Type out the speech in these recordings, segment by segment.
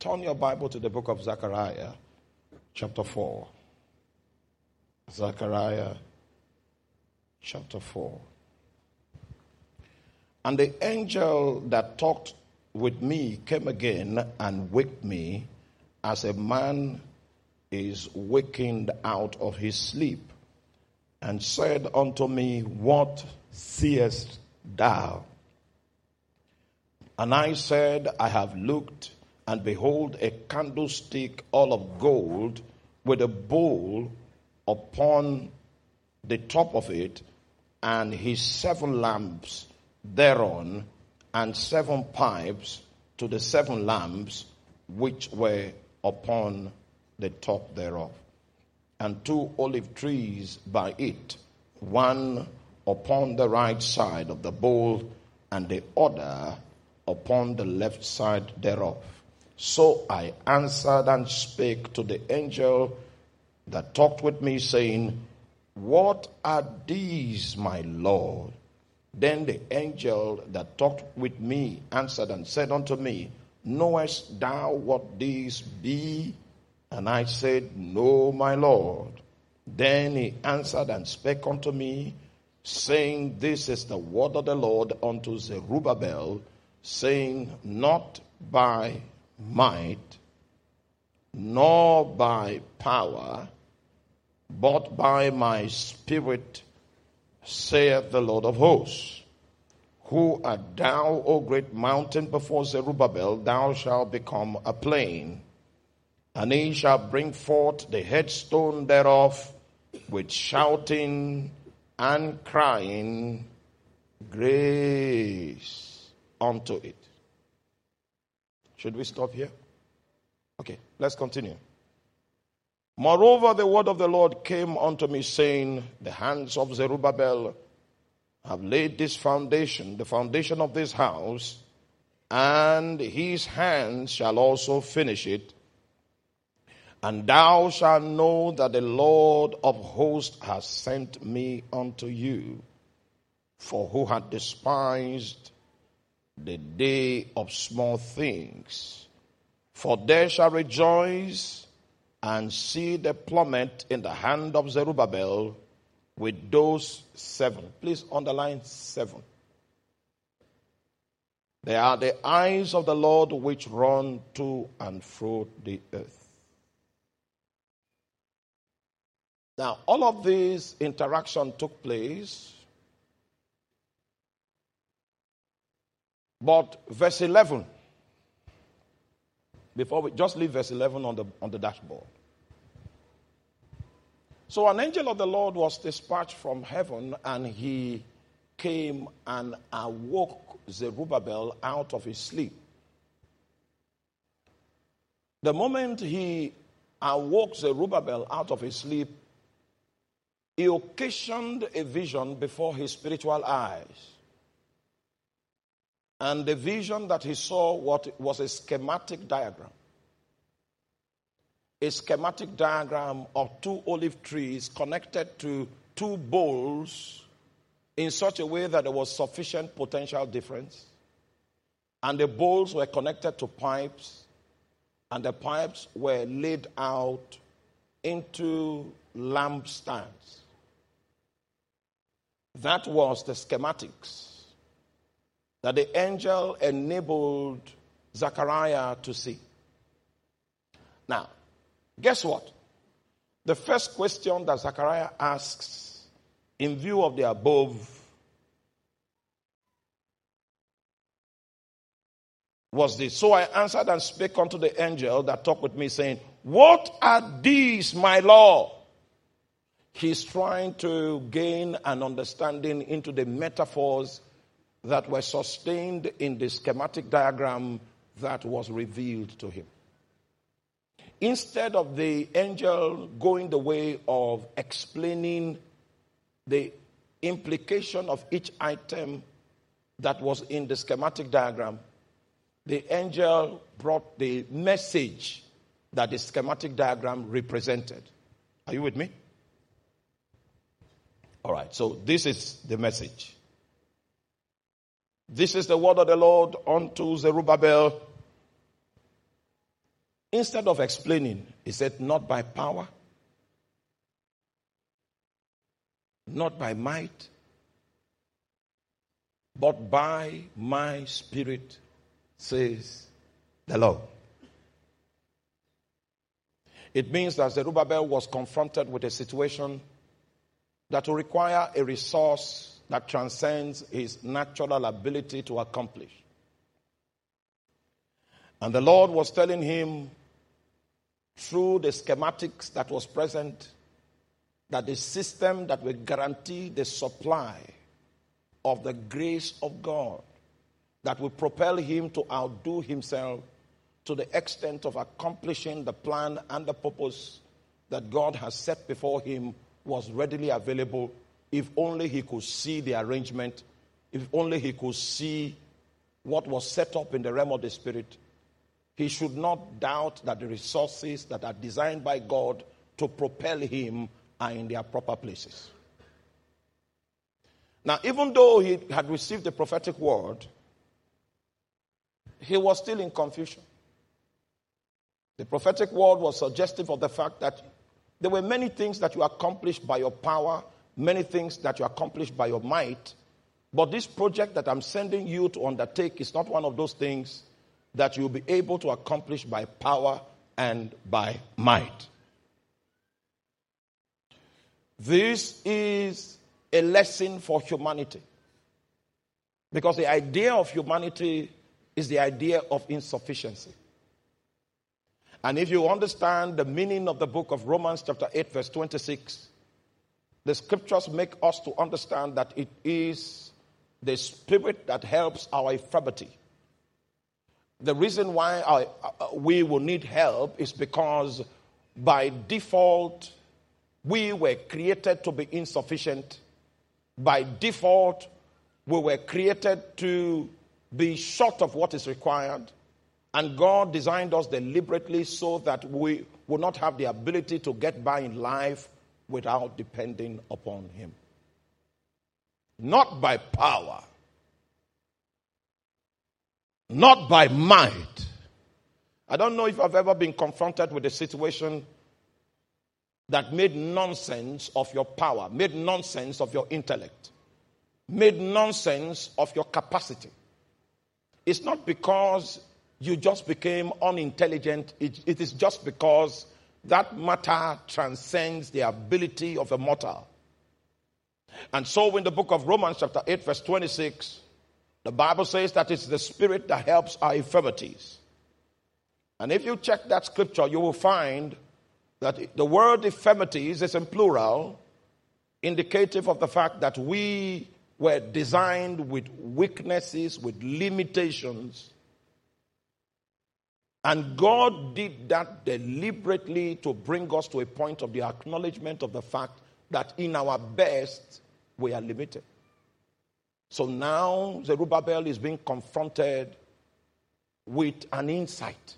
Turn your Bible to the book of Zechariah, chapter 4. Zechariah, chapter 4. And the angel that talked with me came again and waked me as a man is wakened out of his sleep, and said unto me, What seest thou? And I said, I have looked, and behold, a candlestick all of gold with a bowl upon the top of it, and his seven lamps thereon, and seven pipes to the seven lamps which were upon the top thereof, and two olive trees by it, one upon the right side of the bowl, and the other upon the left side thereof. So I answered and spake to the angel that talked with me, saying, What are these, my Lord? Then the angel that talked with me answered and said unto me, Knowest thou what these be? And I said, No, my Lord. Then he answered and spake unto me, saying, This is the word of the Lord unto Zerubbabel, saying, Not by might, nor by power, but by my spirit, saith the Lord of hosts. Who art thou, O great mountain, before Zerubbabel? Thou shalt become a plain and he shall bring forth the headstone thereof with shouting and crying grace unto it. Should we stop here? Okay, let's continue. Moreover, the word of the Lord came unto me, saying, The hands of Zerubbabel have laid this foundation, the foundation of this house, and his hands shall also finish it. And thou shalt know that the Lord of hosts has sent me unto you. For who hath despised the day of small things? For there shall rejoice and see the plummet in the hand of Zerubbabel with those seven. Please underline seven. They are the eyes of the Lord which run to and fro the earth. Now, all of this interaction took place, but verse 11, before we just leave verse 11 on the, on the dashboard. So, an angel of the Lord was dispatched from heaven, and he came and awoke Zerubbabel out of his sleep. The moment he awoke Zerubbabel out of his sleep, he occasioned a vision before his spiritual eyes. And the vision that he saw was a schematic diagram. A schematic diagram of two olive trees connected to two bowls in such a way that there was sufficient potential difference. And the bowls were connected to pipes, and the pipes were laid out into lampstands. That was the schematics that the angel enabled Zechariah to see. Now, guess what? The first question that Zechariah asks in view of the above was this. So I answered and spake unto the angel that talked with me, saying, What are these, my Lord? He's trying to gain an understanding into the metaphors that were sustained in the schematic diagram that was revealed to him. Instead of the angel going the way of explaining the implication of each item that was in the schematic diagram, the angel brought the message that the schematic diagram represented. Are you with me? All right, so this is the message. This is the word of the Lord unto Zerubbabel. Instead of explaining, he said, Not by power, not by might, but by my spirit, says the Lord. It means that Zerubbabel was confronted with a situation that will require a resource that transcends his natural ability to accomplish. And the Lord was telling him through the schematics that was present that the system that will guarantee the supply of the grace of God that will propel him to outdo himself to the extent of accomplishing the plan and the purpose that God has set before him was readily available if only he could see the arrangement, if only he could see what was set up in the realm of the spirit. He should not doubt that the resources that are designed by God to propel him are in their proper places. Now, even though he had received the prophetic word, he was still in confusion. The prophetic word was suggestive of the fact that there were many things that you accomplished by your power, many things that you accomplished by your might. But this project that I'm sending you to undertake is not one of those things that you'll be able to accomplish by power and by might. This is a lesson for humanity. Because the idea of humanity is the idea of insufficiency. And if you understand the meaning of the book of Romans, chapter 8, verse 26, the scriptures make us to understand that it is the spirit that helps our infirmity. The reason why I, uh, we will need help is because by default, we were created to be insufficient. By default, we were created to be short of what is required. And God designed us deliberately so that we would not have the ability to get by in life without depending upon Him. Not by power, not by might. I don't know if I've ever been confronted with a situation that made nonsense of your power, made nonsense of your intellect, made nonsense of your capacity. It's not because you just became unintelligent, it, it is just because that matter transcends the ability of a mortal. And so, in the book of Romans, chapter 8, verse 26, the Bible says that it's the Spirit that helps our infirmities. And if you check that scripture, you will find that the word infirmities is in plural, indicative of the fact that we were designed with weaknesses, with limitations. And God did that deliberately to bring us to a point of the acknowledgement of the fact that in our best, we are limited. So now Zerubbabel is being confronted with an insight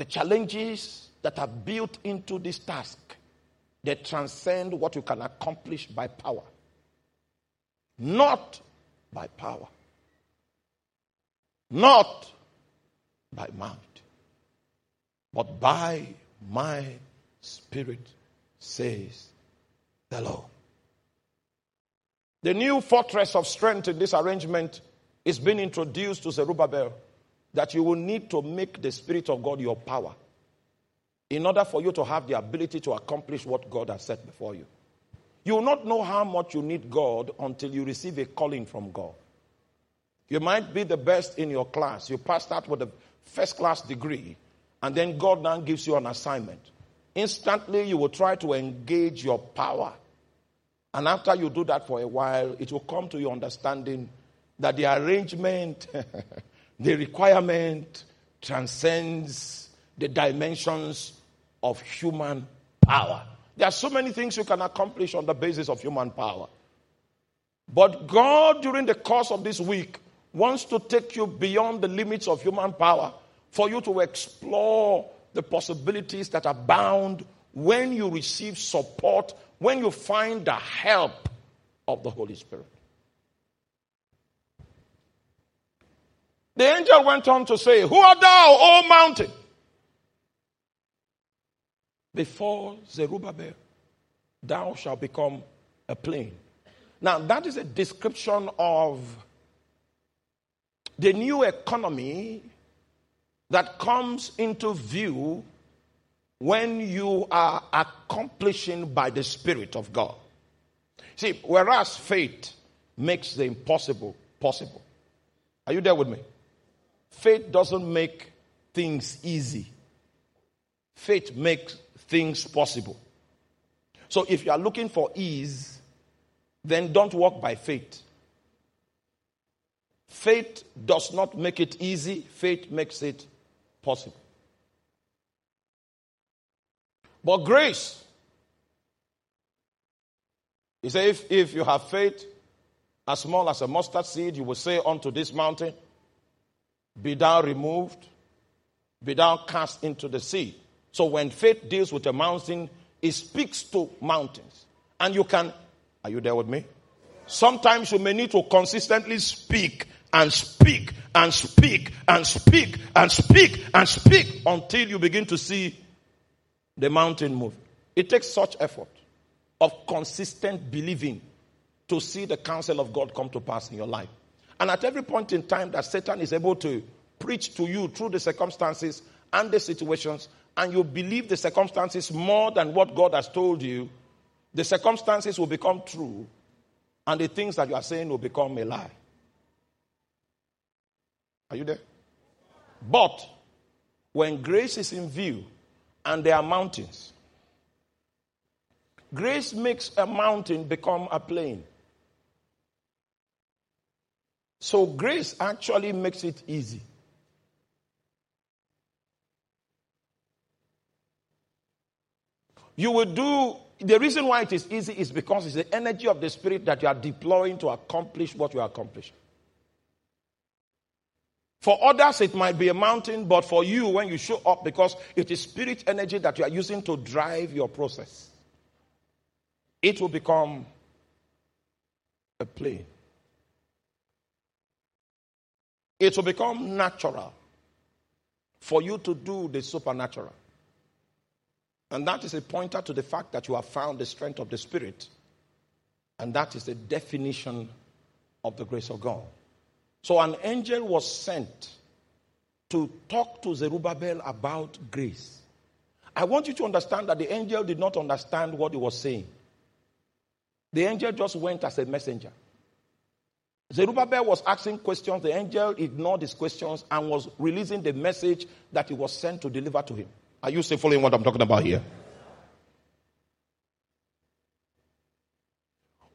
the challenges that are built into this task, they transcend what you can accomplish by power. Not by power. Not by might. But by my spirit, says the Lord. The new fortress of strength in this arrangement is being introduced to Zerubbabel that you will need to make the Spirit of God your power in order for you to have the ability to accomplish what God has set before you. You will not know how much you need God until you receive a calling from God. You might be the best in your class. You passed out with a first class degree, and then God now gives you an assignment. Instantly, you will try to engage your power. And after you do that for a while, it will come to your understanding that the arrangement The requirement transcends the dimensions of human power. There are so many things you can accomplish on the basis of human power. But God, during the course of this week, wants to take you beyond the limits of human power for you to explore the possibilities that are bound when you receive support, when you find the help of the Holy Spirit. The angel went on to say, Who art thou, O mountain? Before Zerubbabel, thou shalt become a plain. Now, that is a description of the new economy that comes into view when you are accomplishing by the Spirit of God. See, whereas faith makes the impossible possible. Are you there with me? Faith doesn't make things easy, faith makes things possible. So if you are looking for ease, then don't walk by faith. Faith does not make it easy, faith makes it possible. But grace, he said, if, if you have faith as small as a mustard seed, you will say unto this mountain, Be thou removed, be thou cast into the sea. So when faith deals with a mountain, it speaks to mountains. And you can, are you there with me? Sometimes you may need to consistently speak and speak and speak and speak and speak and speak until you begin to see the mountain move. It takes such effort of consistent believing to see the counsel of God come to pass in your life. And at every point in time that Satan is able to preach to you through the circumstances and the situations, and you believe the circumstances more than what God has told you, the circumstances will become true, and the things that you are saying will become a lie. Are you there? But when grace is in view and there are mountains, grace makes a mountain become a plain. So grace actually makes it easy. You will do, the reason why it is easy is because it's the energy of the Spirit that you are deploying to accomplish what you are accomplishing. For others, it might be a mountain, but for you, when you show up, because it is spirit energy that you are using to drive your process, it will become a plain. It will become natural for you to do the supernatural. And that is a pointer to the fact that you have found the strength of the Spirit. And that is the definition of the grace of God. So an angel was sent to talk to Zerubbabel about grace. I want you to understand that the angel did not understand what he was saying. The angel just went as a messenger. Zerubbabel was asking questions. The angel ignored his questions and was releasing the message that he was sent to deliver to him. Are you still following what I'm talking about here?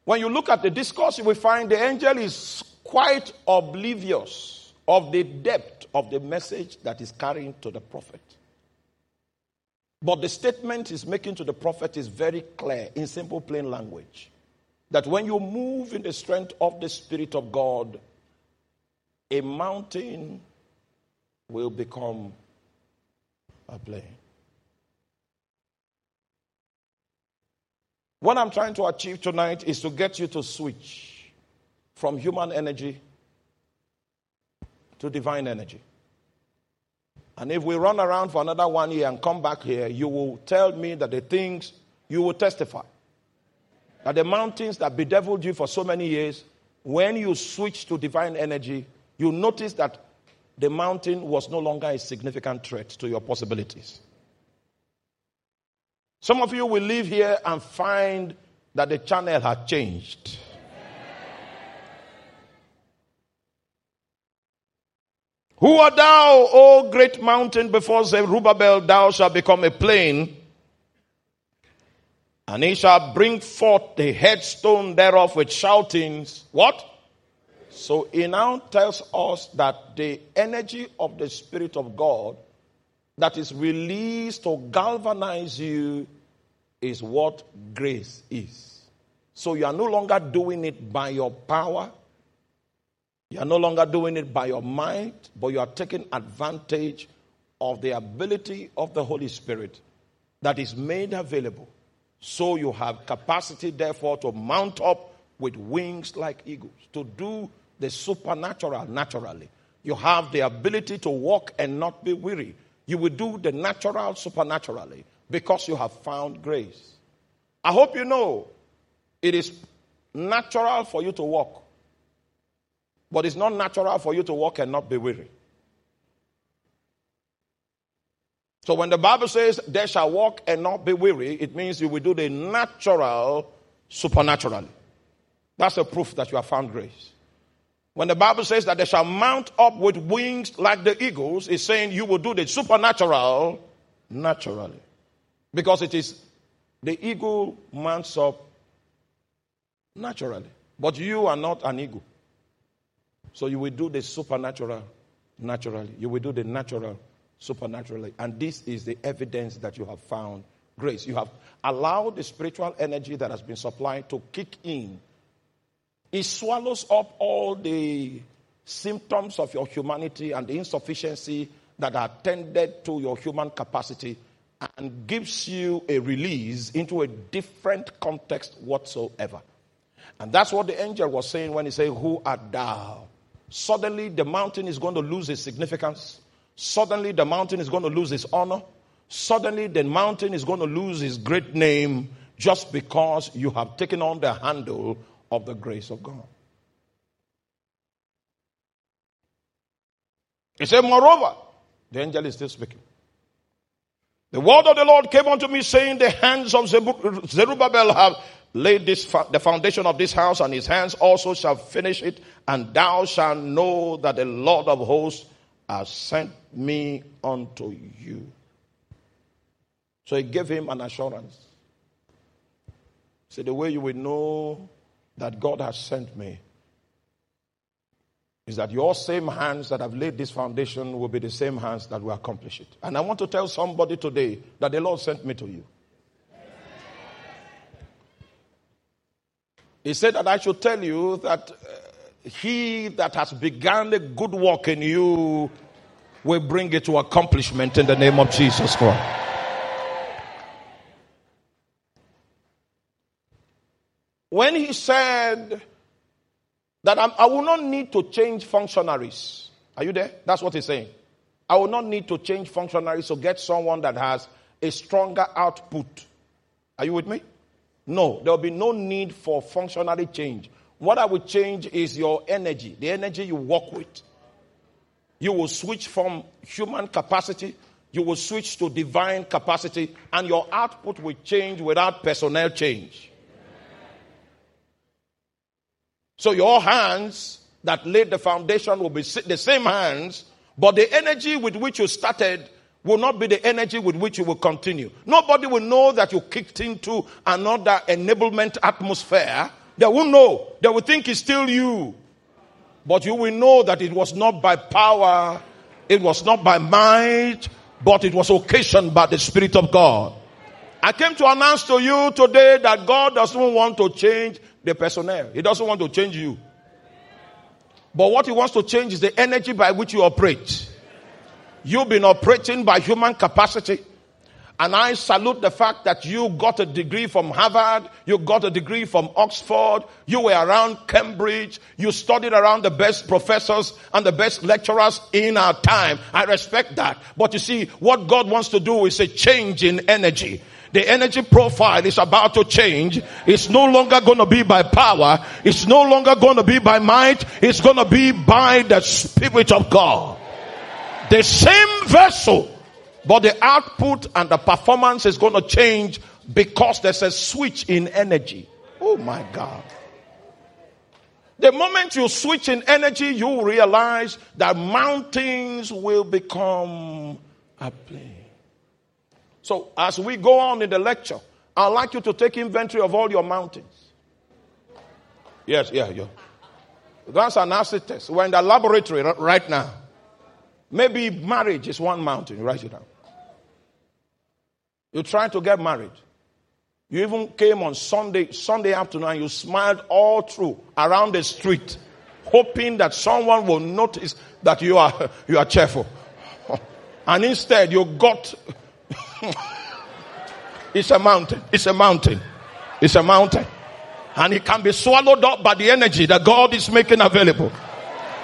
When you look at the discourse, you will find the angel is quite oblivious of the depth of the message that is carrying to the prophet. But the statement he's making to the prophet is very clear in simple, plain language. That when you move in the strength of the Spirit of God, a mountain will become a plain. What I'm trying to achieve tonight is to get you to switch from human energy to divine energy. And if we run around for another one year and come back here, you will tell me that the things you will testify that the mountains that bedeviled you for so many years, when you switch to divine energy, you notice that the mountain was no longer a significant threat to your possibilities. Some of you will leave here and find that the channel had changed. Who art thou, O great mountain? Before Zerubbabel, thou shalt become a plain. And he shall bring forth the headstone thereof with shoutings. What? So he now tells us that the energy of the Spirit of God that is released to galvanize you is what grace is. So you are no longer doing it by your power you are no longer doing it by your mind, but you are taking advantage of the ability of the Holy Spirit that is made available. So you have capacity, therefore, to mount up with wings like eagles, to do the supernatural naturally. You have the ability to walk and not be weary. You will do the natural supernaturally because you have found grace. I hope you know it is natural for you to walk, but it's not natural for you to walk and not be weary. So when the Bible says they shall walk and not be weary, it means you will do the natural supernaturally. That's a proof that you have found grace. When the Bible says that they shall mount up with wings like the eagles, it's saying you will do the supernatural naturally. Because it is the eagle mounts up naturally. But you are not an eagle. So you will do the supernatural naturally. You will do the natural supernaturally. And this is the evidence that you have found grace. You have allowed the spiritual energy that has been supplied to kick in. It swallows up all the symptoms of your humanity and the insufficiency that are tended to your human capacity and gives you a release into a different context whatsoever. And that's what the angel was saying when he said, Who art thou? Suddenly the mountain is going to lose its significance. Suddenly the mountain is going to lose its honor. Suddenly the mountain is going to lose its great name just because you have taken on the handle of the grace of God. He said, Moreover, the angel is still speaking. The word of the Lord came unto me saying, the hands of Zerubbabel have laid this, the foundation of this house and his hands also shall finish it. And thou shalt know that the Lord of hosts has sent me unto you. So he gave him an assurance. Say, the way you will know that God has sent me is that your same hands that have laid this foundation will be the same hands that will accomplish it. And I want to tell somebody today that the Lord sent me to you. He said that I should tell you that uh, he that has begun a good work in you will bring it to accomplishment in the name of Jesus Christ. When he said, that I'm, i will not need to change functionaries. Are you there? That's what he's saying. I will not need to change functionaries to get someone that has a stronger output. Are you with me? No, there will be no need for functionary change. What I will change is your energy, the energy you work with. You will switch from human capacity, you will switch to divine capacity, and your output will change without personnel change. So your hands that laid the foundation will be the same hands, but the energy with which you started will not be the energy with which you will continue. Nobody will know that you kicked into another enablement atmosphere. They will know. They will think it's still you. But you will know that it was not by power, it was not by might, but it was occasioned by the Spirit of God. I came to announce to you today that God doesn't want to change the personnel. He doesn't want to change you. But what he wants to change is the energy by which you operate. You've been operating by human capacity. And I salute the fact that you got a degree from Harvard, you got a degree from Oxford, you were around Cambridge, you studied around the best professors and the best lecturers in our time. I respect that. But you see, what God wants to do is a change in energy. The energy profile is about to change. It's no longer going to be by power. It's no longer going to be by might. It's going to be by the Spirit of God. The same vessel, but the output and the performance is going to change because there's a switch in energy. Oh my God. The moment you switch in energy, you realize that mountains will become a plain. So as we go on in the lecture, I'd like you to take inventory of all your mountains. Yes, yeah, yeah. That's an acid test. We're in the laboratory right now. Maybe marriage is one mountain. Write it down. You're trying to get married. You even came on Sunday, Sunday afternoon and you smiled all through around the street, hoping that someone will notice that you are, you are cheerful. And instead you got it's a mountain. It's a mountain. It's a mountain. And it can be swallowed up by the energy that God is making available.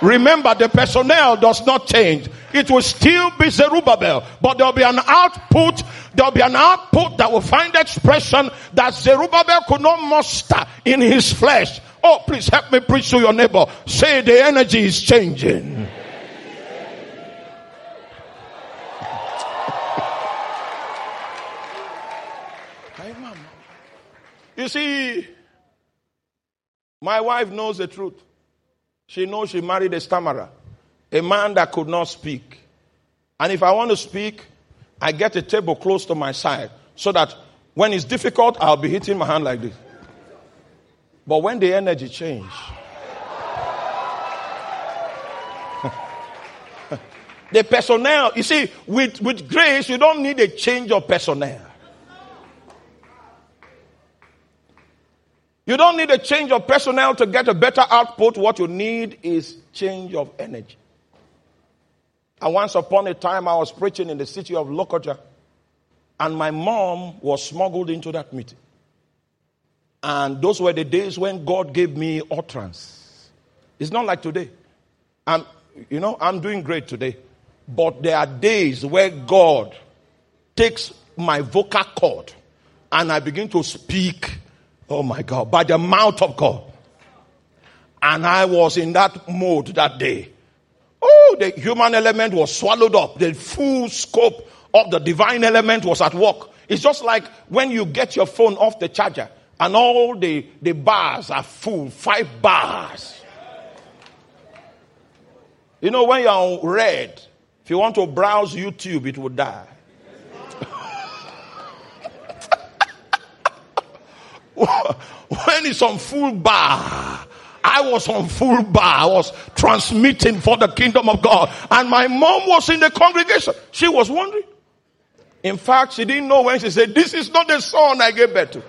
Remember, the personnel does not change. It will still be Zerubbabel, but there'll be an output, there'll be an output that will find expression that Zerubbabel could not muster in his flesh. Oh, please help me preach to your neighbor. Say the energy is changing. You see, my wife knows the truth. She knows she married a stammerer, a man that could not speak. And if I want to speak, I get a table close to my side so that when it's difficult, I'll be hitting my hand like this. But when the energy change, the personnel, you see, with, with grace, you don't need a change of personnel. You don't need a change of personnel to get a better output. What you need is change of energy. And once upon a time, I was preaching in the city of Lokoja, and my mom was smuggled into that meeting. And those were the days when God gave me utterance. It's not like today. I'm, you know, I'm doing great today. But there are days where God takes my vocal cord and I begin to speak Oh my God, by the mouth of God. And I was in that mode that day. Oh, the human element was swallowed up. The full scope of the divine element was at work. It's just like when you get your phone off the charger and all the, the bars are full, five bars. You know, when you're on red, if you want to browse YouTube, it will die. when it's on full bar, I was on full bar. I was transmitting for the kingdom of God. And my mom was in the congregation. She was wondering. In fact, she didn't know when she said, This is not the son I gave birth to.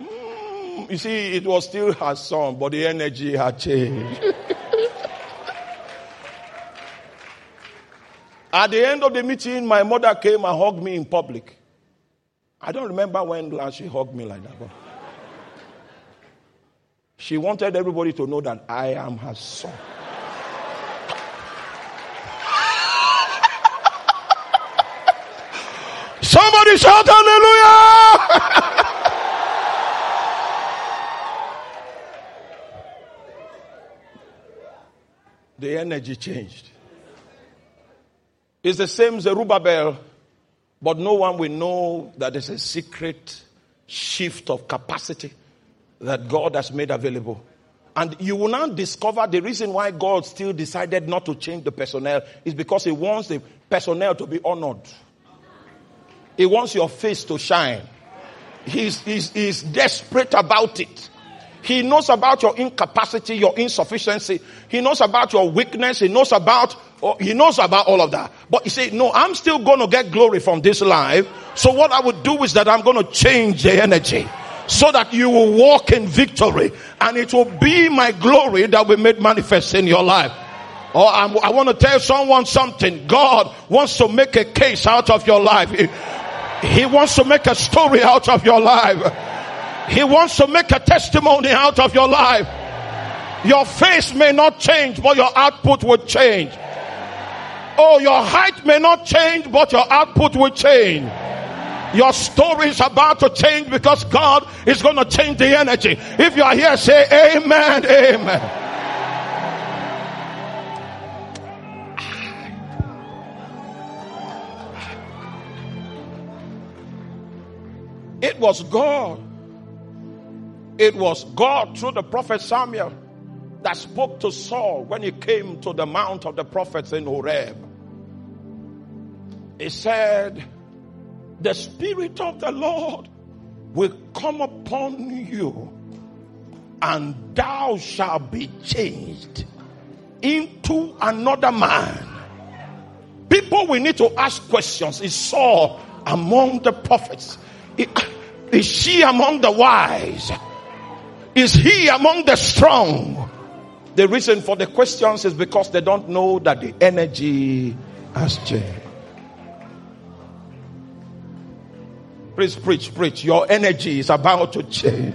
mm, you see, it was still her son, but the energy had changed. At the end of the meeting, my mother came and hugged me in public. I don't remember when last she hugged me like that. But she wanted everybody to know that I am her son. Somebody shout hallelujah! the energy changed. It's the same Zerubbabel but no one will know that there's a secret shift of capacity that God has made available. And you will now discover the reason why God still decided not to change the personnel is because He wants the personnel to be honored. He wants your face to shine. He's, he's, he's desperate about it. He knows about your incapacity, your insufficiency. He knows about your weakness. He knows about, oh, he knows about all of that. But he said, no, I'm still going to get glory from this life. So what I would do is that I'm going to change the energy so that you will walk in victory and it will be my glory that will make manifest in your life. Oh, I'm, i want to tell someone something. God wants to make a case out of your life. He, he wants to make a story out of your life. He wants to make a testimony out of your life. Your face may not change, but your output will change. Oh, your height may not change, but your output will change. Your story is about to change because God is going to change the energy. If you are here, say amen, amen. It was God it was God through the prophet Samuel that spoke to Saul when he came to the mount of the prophets in Horeb. He said, The Spirit of the Lord will come upon you, and thou shalt be changed into another man. People will need to ask questions. Is Saul among the prophets? Is she among the wise? Is he among the strong? The reason for the questions is because they don't know that the energy has changed. Please preach, preach. Your energy is about to change.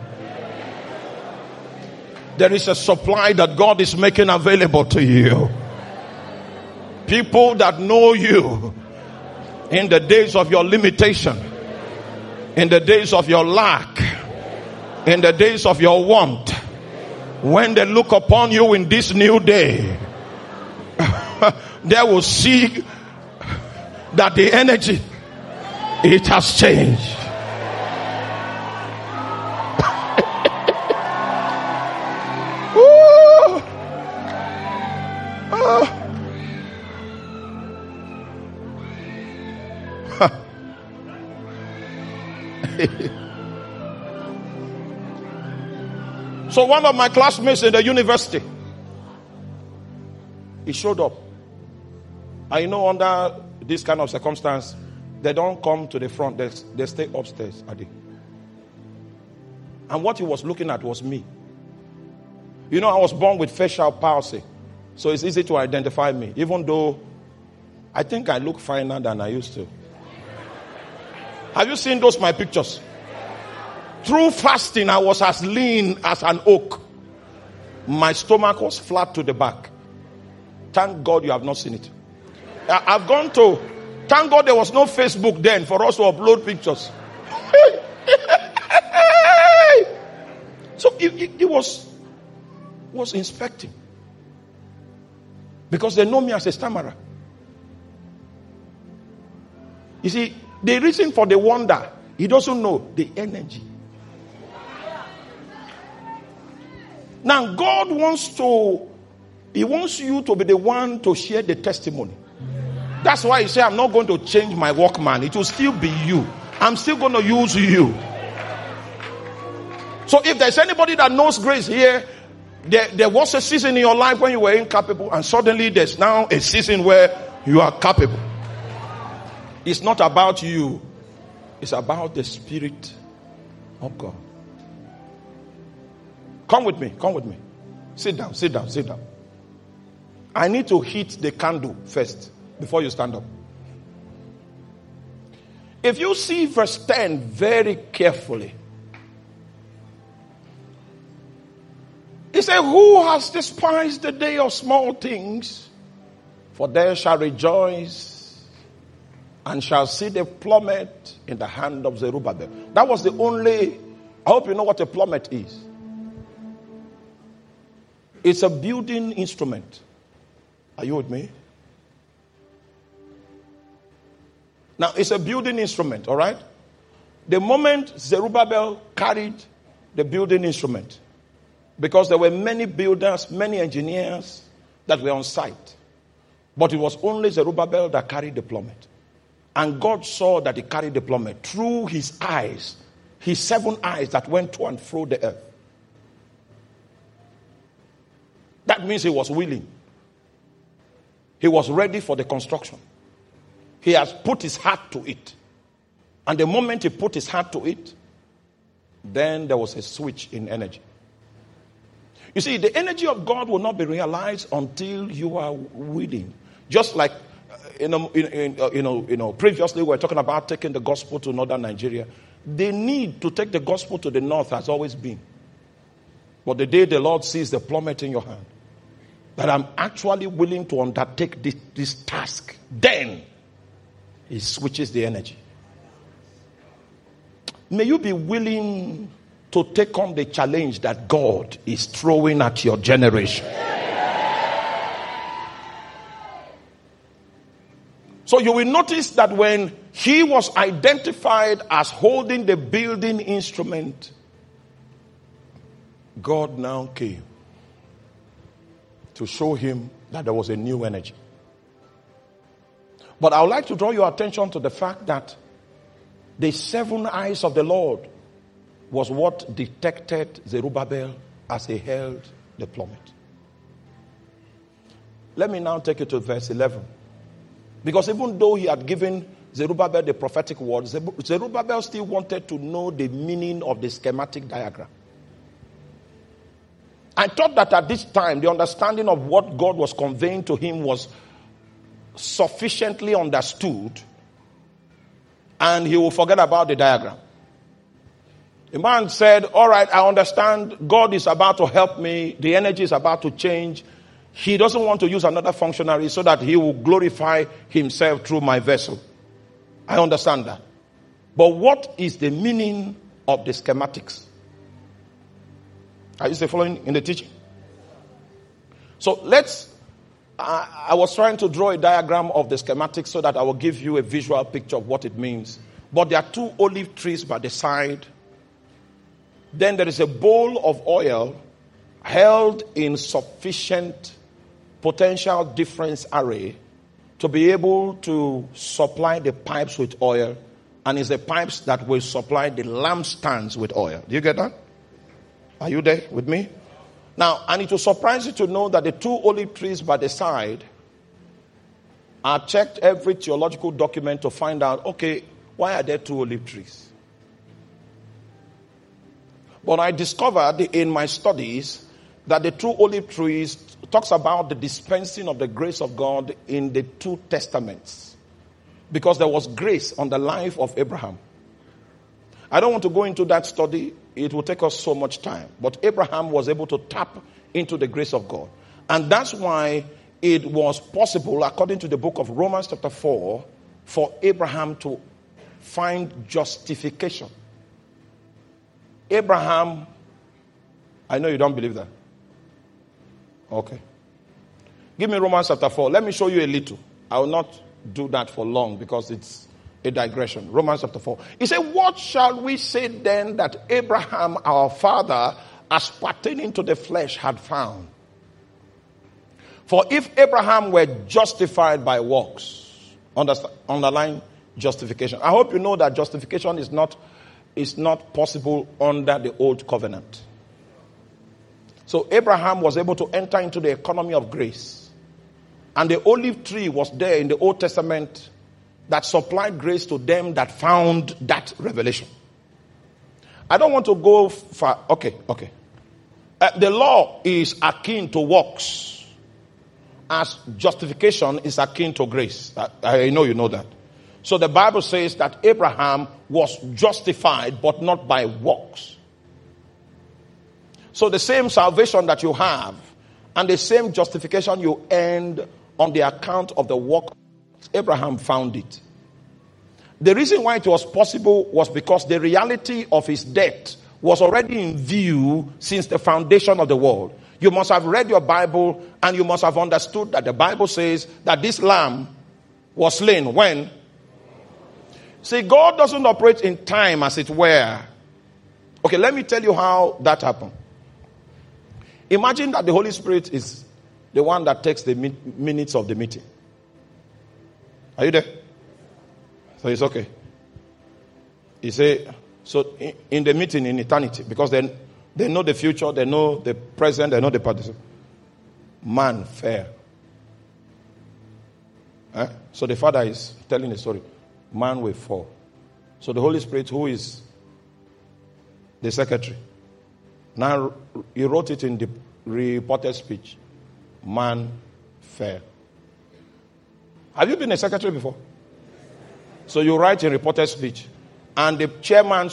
There is a supply that God is making available to you. People that know you in the days of your limitation, in the days of your lack, in the days of your want, when they look upon you in this new day, they will see that the energy it has changed. So one of my classmates in the university, he showed up. I know under this kind of circumstance, they don't come to the front, they, they stay upstairs. Adi. And what he was looking at was me. You know, I was born with facial palsy, so it's easy to identify me, even though I think I look finer than I used to. Have you seen those my pictures? Through fasting, I was as lean as an oak. My stomach was flat to the back. Thank God you have not seen it. I've gone to, thank God there was no Facebook then for us to upload pictures. so it, was, was inspecting. Because they know me as a stammerer. You see, the reason for the wonder, he doesn't know the energy. Now, God wants to, He wants you to be the one to share the testimony. That's why He said, I'm not going to change my workman. It will still be you. I'm still going to use you. So if there's anybody that knows grace here, there, there was a season in your life when you were incapable, and suddenly there's now a season where you are capable. It's not about you, it's about the Spirit of God. Come with me, come with me. Sit down, sit down, sit down. I need to hit the candle first before you stand up. If you see verse 10 very carefully, he said, Who has despised the day of small things? For there shall rejoice and shall see the plummet in the hand of Zerubbabel. That was the only, I hope you know what a plummet is. It's a building instrument. Are you with me? Now, it's a building instrument, all right? The moment Zerubbabel carried the building instrument, because there were many builders, many engineers that were on site, but it was only Zerubbabel that carried the plummet. And God saw that he carried the plummet through his eyes, his seven eyes that went to and fro the earth. That means he was willing. He was ready for the construction. He has put his heart to it. And the moment he put his heart to it, then there was a switch in energy. You see, the energy of God will not be realized until you are willing. Just like you know, in, uh, you know, you know, previously we were talking about taking the gospel to northern Nigeria. The need to take the gospel to the north has always been. But the day the Lord sees the plummet in your hand, that I'm actually willing to undertake this, this task, then He switches the energy. May you be willing to take on the challenge that God is throwing at your generation. So you will notice that when he was identified as holding the building instrument, God now came to show him that there was a new energy. But I would like to draw your attention to the fact that the seven eyes of the Lord was what detected Zerubbabel as he held the plummet. Let me now take you to verse 11. Because even though he had given Zerubbabel the prophetic word, Zerubbabel still wanted to know the meaning of the schematic diagram. I thought that at this time, the understanding of what God was conveying to him was sufficiently understood, and he will forget about the diagram. The man said, All right, I understand. God is about to help me. The energy is about to change. He doesn't want to use another functionary so that he will glorify himself through my vessel. I understand that. But what is the meaning of the schematics? Are you still following in the teaching? So let's. I was trying to draw a diagram of the schematic so that I will give you a visual picture of what it means. But there are two olive trees by the side. Then there is a bowl of oil held in sufficient potential difference array to be able to supply the pipes with oil, and it's the pipes that will supply the lampstands with oil. Do you get that? Are you there with me? Now, and it will surprise you to know that the two olive trees by the side are checked every theological document to find out okay, why are there two olive trees? But I discovered in my studies that the two olive trees talks about the dispensing of the grace of God in the two testaments. Because there was grace on the life of Abraham. I don't want to go into that study. It will take us so much time. But Abraham was able to tap into the grace of God. And that's why it was possible, according to the book of Romans, chapter 4, for Abraham to find justification. Abraham, I know you don't believe that. Okay. Give me Romans chapter 4. Let me show you a little. I will not do that for long because it's a digression. Romans chapter 4. He said, What shall we say then that Abraham, our father, as pertaining to the flesh, had found? For if Abraham were justified by works, understand, underline justification. I hope you know that justification is not, is not possible under the old covenant. So Abraham was able to enter into the economy of grace. And the olive tree was there in the Old Testament that supplied grace to them that found that revelation. I don't want to go far. Okay, okay. Uh, the law is akin to works, as justification is akin to grace. I, I know you know that. So the Bible says that Abraham was justified, but not by works. So the same salvation that you have and the same justification you earned on the account of the work Abraham found it. The reason why it was possible was because the reality of his death was already in view since the foundation of the world. You must have read your Bible and you must have understood that the Bible says that this lamb was slain when? See, God doesn't operate in time as it were. Okay, let me tell you how that happened. Imagine that the Holy Spirit is the one that takes the minutes of the meeting. Are you there? So it's okay. He say, so in the meeting in eternity, because then they know the future, they know the present, they know the past. Man fair. Eh? So the father is telling the story. Man will fall. So the Holy Spirit, who is the secretary, now he wrote it in the reported speech. Man fair. Have you been a secretary before? So you write a reported speech, and the chairman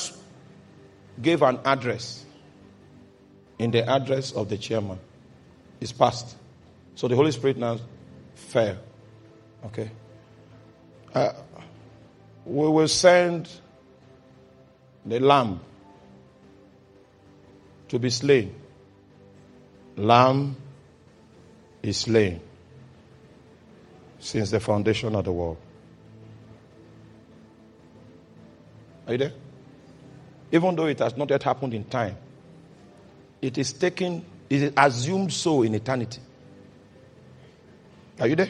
gave an address. In the address of the chairman is passed. So the Holy Spirit now fell. Okay. Uh, we will send the lamb to be slain. Lamb is slain since the foundation of the world. Are you there? Even though it has not yet happened in time, it is taken, it is assumed so in eternity. Are you there?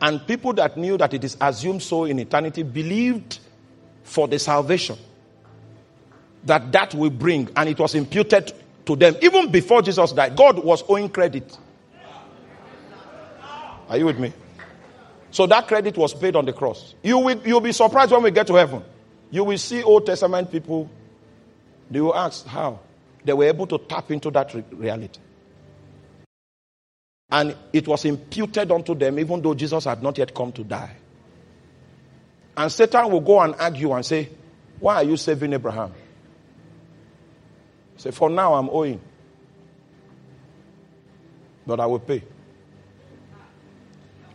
And people that knew that it is assumed so in eternity believed for the salvation that that will bring, and it was imputed to them even before Jesus died. God was owing credit. Are you with me? So that credit was paid on the cross. You will you'll be surprised when we get to heaven. You will see Old Testament people, they will ask how they were able to tap into that re- reality. And it was imputed unto them, even though Jesus had not yet come to die. And Satan will go and argue and say, Why are you saving Abraham? Say, for now I'm owing. But I will pay.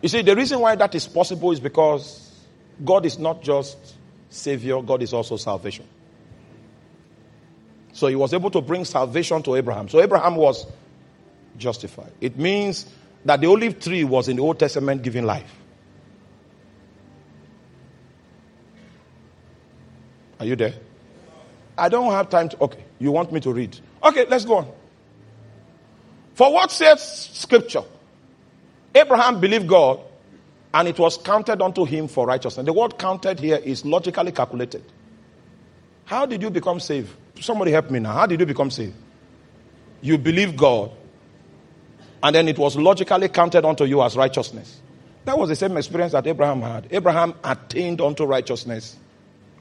You see, the reason why that is possible is because God is not just Savior, God is also salvation. So he was able to bring salvation to Abraham. So Abraham was justified. It means that the olive tree was in the Old Testament giving life. Are you there? I don't have time to. Okay, you want me to read? Okay, let's go on. For what says Scripture? Abraham believed God, and it was counted unto him for righteousness. The word counted here is logically calculated. How did you become saved? Somebody help me now. How did you become saved? You believe God, and then it was logically counted unto you as righteousness. That was the same experience that Abraham had. Abraham attained unto righteousness,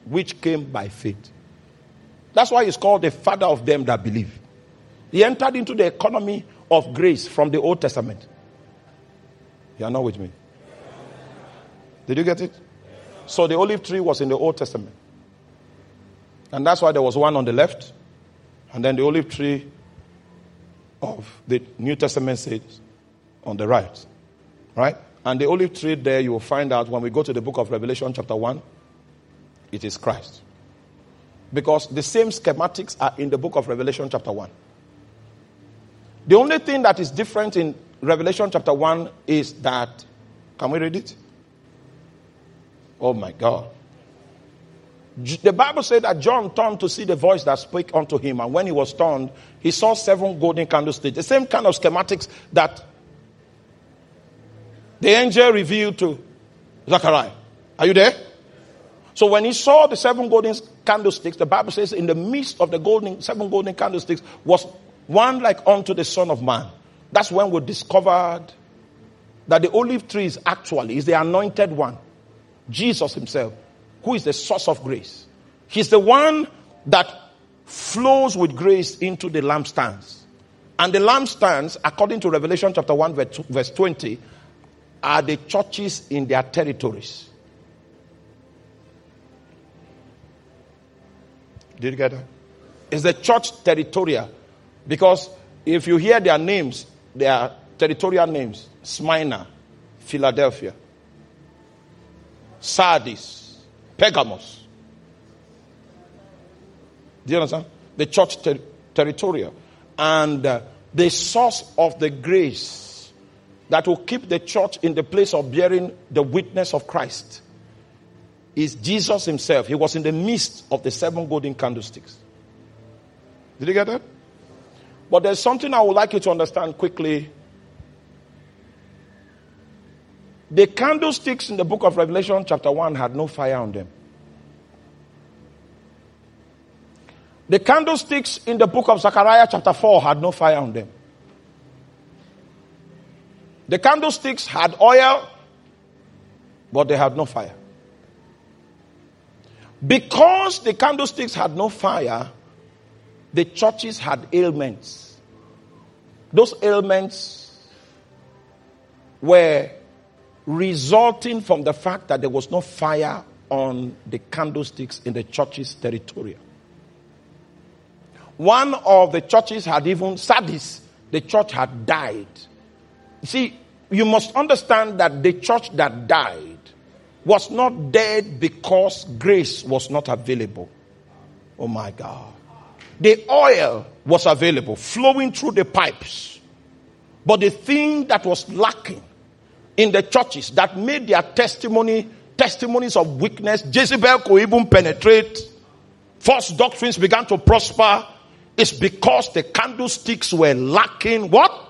which came by faith. That's why he's called the father of them that believe. He entered into the economy of grace from the Old Testament. You are not with me. Did you get it? So the olive tree was in the Old Testament. And that's why there was one on the left, and then the olive tree of the New Testament says on the right. Right? And the olive tree there, you will find out when we go to the book of Revelation, chapter 1, it is Christ. Because the same schematics are in the book of Revelation, chapter 1. The only thing that is different in Revelation, chapter 1 is that, can we read it? Oh my God. The Bible said that John turned to see the voice that spoke unto him, and when he was turned, he saw seven golden candlesticks, the same kind of schematics that the angel revealed to Zechariah. Are you there? So when he saw the seven golden candlesticks, the Bible says in the midst of the golden seven golden candlesticks was one like unto the Son of Man. That's when we discovered that the olive tree is actually is the anointed one, Jesus Himself, who is the source of grace. He's the one that flows with grace into the lampstands. And the lampstands, according to Revelation chapter 1, verse 20, are the churches in their territories. Did you get that? It's the church territorial. Because if you hear their names, they are territorial names Smyrna, Philadelphia, Sardis, Pergamos. Do you understand? The church ter- territorial. And uh, the source of the grace that will keep the church in the place of bearing the witness of Christ is Jesus himself. He was in the midst of the seven golden candlesticks. Did you get that? But there's something I would like you to understand quickly. The candlesticks in the book of Revelation, chapter 1, had no fire on them. The candlesticks in the book of Zechariah, chapter 4, had no fire on them. The candlesticks had oil, but they had no fire. Because the candlesticks had no fire, the churches had ailments. Those ailments were resulting from the fact that there was no fire on the candlesticks in the church's territory. One of the churches had even, Sardis, the church had died. See, you must understand that the church that died was not dead because grace was not available. Oh my God. The oil was available, flowing through the pipes. But the thing that was lacking in the churches that made their testimony testimonies of weakness, Jezebel could even penetrate, false doctrines began to prosper, is because the candlesticks were lacking what?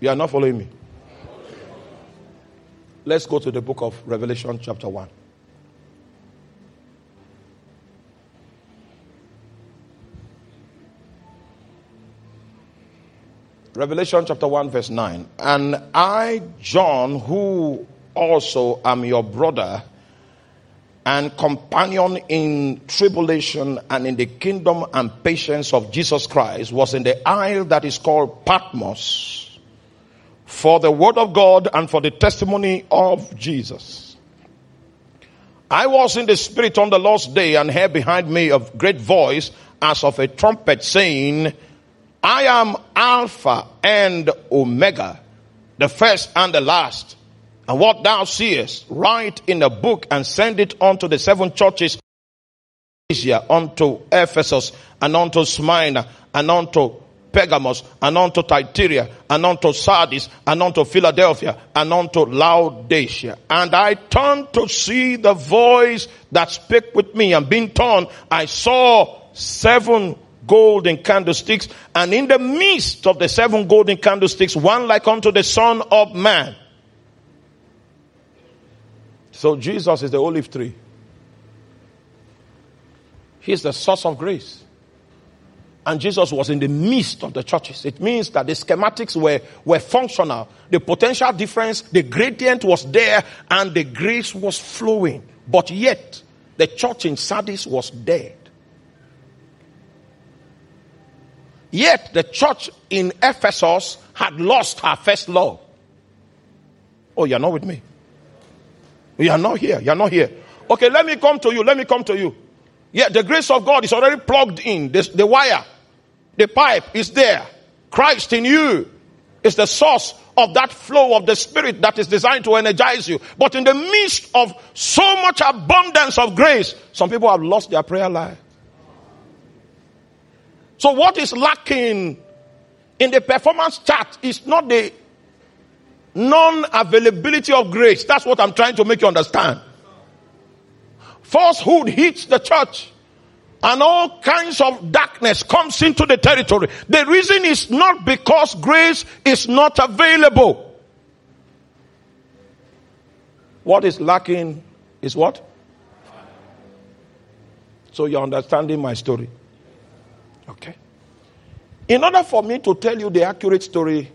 You are not following me. Let's go to the book of Revelation, chapter 1. Revelation chapter 1, verse 9. And I, John, who also am your brother and companion in tribulation and in the kingdom and patience of Jesus Christ, was in the isle that is called Patmos for the word of God and for the testimony of Jesus. I was in the spirit on the last day and heard behind me a great voice as of a trumpet saying, I am Alpha and Omega, the first and the last. And what thou seest, write in a book and send it unto the seven churches Asia, unto Ephesus, and unto Smyrna, and unto Pergamos, and unto Thyatira, and unto Sardis, and unto Philadelphia, and unto Laodicea. And I turned to see the voice that spake with me, and being turned, I saw seven golden candlesticks, and in the midst of the seven golden candlesticks, one like unto the Son of Man. So Jesus is the olive tree. He's the source of grace. And Jesus was in the midst of the churches. It means that the schematics were, were functional. The potential difference, the gradient was there, and the grace was flowing. But yet, the church in Sardis was dead. Yet, the church in Ephesus had lost her first love. Oh, you're not with me. You are not here. You are not here. Okay, let me come to you. Let me come to you. Yeah, the grace of God is already plugged in. The, the wire, the pipe is there. Christ in you is the source of that flow of the spirit that is designed to energize you. But in the midst of so much abundance of grace, some people have lost their prayer life. So what is lacking in the performance chart is not the non-availability of grace. That's what I'm trying to make you understand. Falsehood hits the church and all kinds of darkness comes into the territory. The reason is not because grace is not available. What is lacking is what? So you're understanding my story. Okay. In order for me to tell you the accurate story,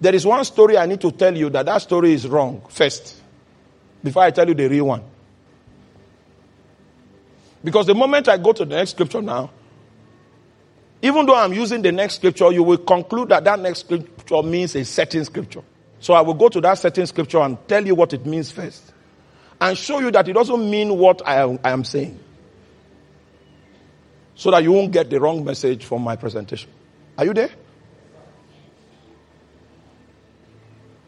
there is one story I need to tell you that that story is wrong first, before I tell you the real one. Because the moment I go to the next scripture now, even though I'm using the next scripture, you will conclude that that next scripture means a certain scripture. So I will go to that certain scripture and tell you what it means first. And show you that it doesn't mean what I am, I am saying. So that you won't get the wrong message from my presentation. Are you there?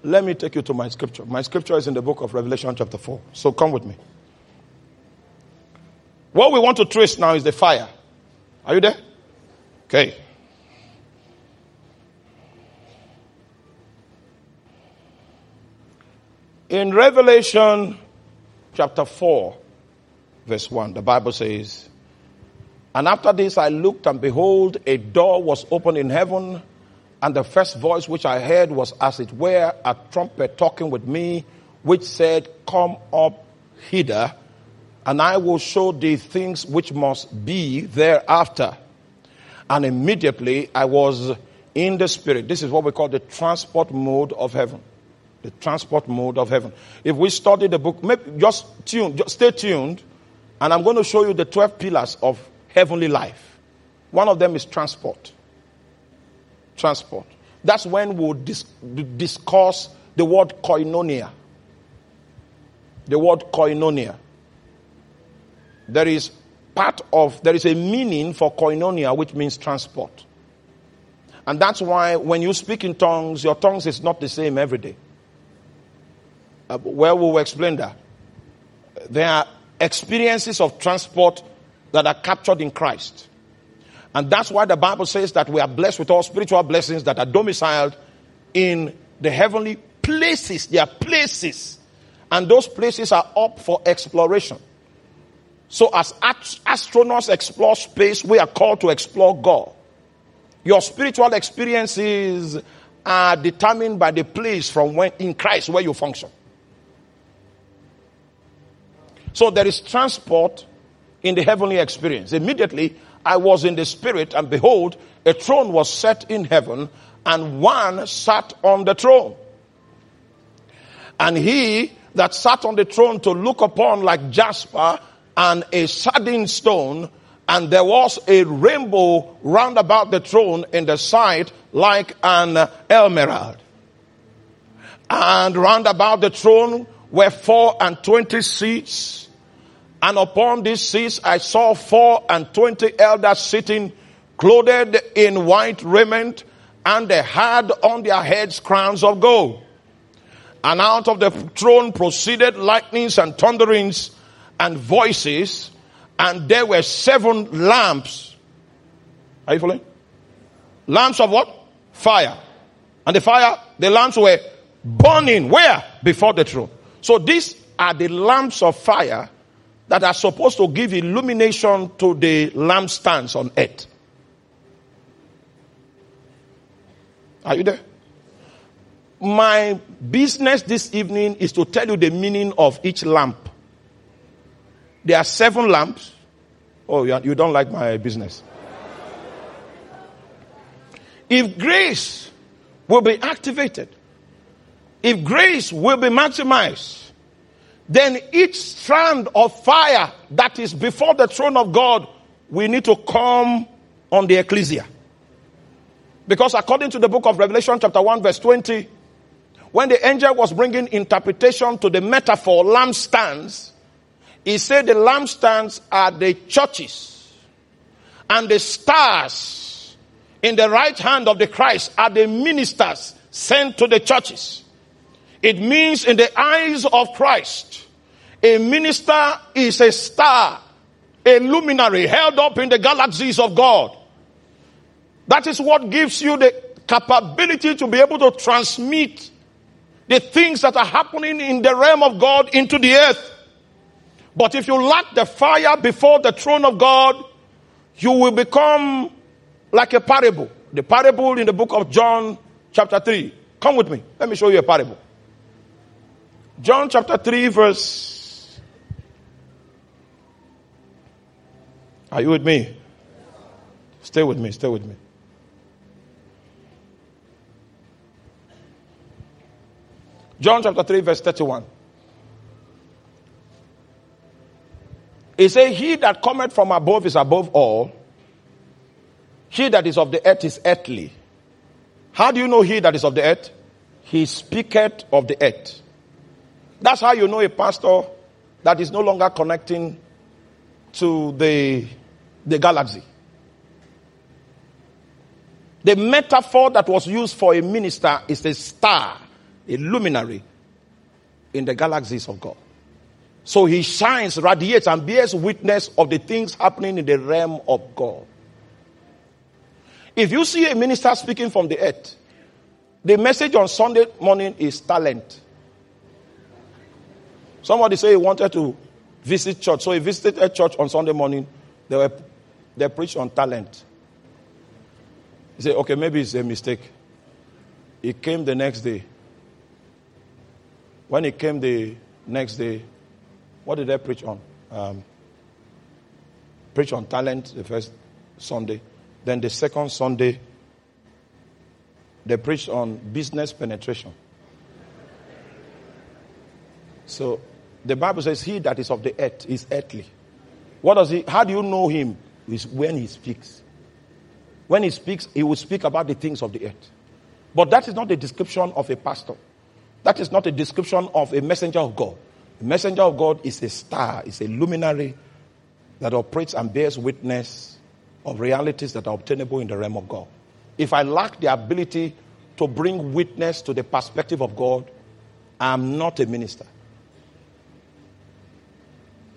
Let me take you to my scripture. My scripture is in the book of Revelation, chapter 4. So come with me. What we want to trace now is the fire. Are you there? Okay. In Revelation chapter 4, verse 1, the Bible says, And after this I looked, and behold, a door was opened in heaven, and the first voice which I heard was as it were a trumpet talking with me, which said, Come up hither and I will show thee things which must be thereafter. And immediately I was in the spirit. This is what we call the transport mode of heaven. The transport mode of heaven. If we study the book, maybe just tune, just stay tuned, and I'm going to show you the 12 pillars of heavenly life. One of them is transport. Transport. That's when we'll dis- discuss the word koinonia. The word koinonia there is part of, there is a meaning for koinonia, which means transport. And that's why when you speak in tongues, your tongues is not the same every day. Uh, well, we will explain that. There are experiences of transport that are captured in Christ. And that's why the Bible says that we are blessed with all spiritual blessings that are domiciled in the heavenly places. They are places. And those places are up for exploration. So as astronauts explore space, we are called to explore God. Your spiritual experiences are determined by the place from when in Christ where you function. So there is transport in the heavenly experience. Immediately I was in the spirit and behold, a throne was set in heaven and one sat on the throne. And he that sat on the throne to look upon like Jasper and a sardine stone, and there was a rainbow round about the throne in the side like an emerald. And round about the throne were four and twenty seats, And upon these seats I saw four and twenty elders sitting, clothed in white raiment, and they had on their heads crowns of gold. And out of the throne proceeded lightnings and thunderings and voices, and there were seven lamps. Are you following? Lamps of what? Fire. And the fire, the lamps were burning where? Before the throne. So these are the lamps of fire that are supposed to give illumination to the lampstands on earth. Are you there? My business this evening is to tell you the meaning of each lamp. There are seven lamps. Oh, you don't like my business. If grace will be activated, if grace will be maximized, then each strand of fire that is before the throne of God we need to come on the ecclesia. Because according to the book of Revelation, chapter 1, verse 20, when the angel was bringing interpretation to the metaphor lampstands, he said the lampstands are the churches and the stars in the right hand of the Christ are the ministers sent to the churches. It means in the eyes of Christ, a minister is a star, a luminary held up in the galaxies of God. That is what gives you the capability to be able to transmit the things that are happening in the realm of God into the earth. But if you lack the fire before the throne of God, you will become like a parable. The parable in the book of John, chapter 3. Come with me. Let me show you a parable. John chapter 3, verse. Are you with me? Stay with me, stay with me. John chapter 3, verse 31. He said, He that cometh from above is above all. He that is of the earth is earthly. How do you know he that is of the earth? He speaketh of the earth. That's how you know a pastor that is no longer connecting to the, the galaxy. The metaphor that was used for a minister is a star a luminary in the galaxies of God. So he shines, radiates, and bears witness of the things happening in the realm of God. If you see a minister speaking from the earth, the message on Sunday morning is talent. Somebody say he wanted to visit church, so he visited a church on Sunday morning. They were they preached on talent. He said, okay, maybe it's a mistake. He came the next day. When he came the next day, what did they preach on? Um, preach on talent the first Sunday. Then the second Sunday, they preached on business penetration. So the Bible says, He that is of the earth is earthly. What does he how do you know him? Is when he speaks. When he speaks, he will speak about the things of the earth. But that is not the description of a pastor. That is not a description of a messenger of God. A messenger of God is a star, is a luminary that operates and bears witness of realities that are obtainable in the realm of God. If I lack the ability to bring witness to the perspective of God, I'm not a minister.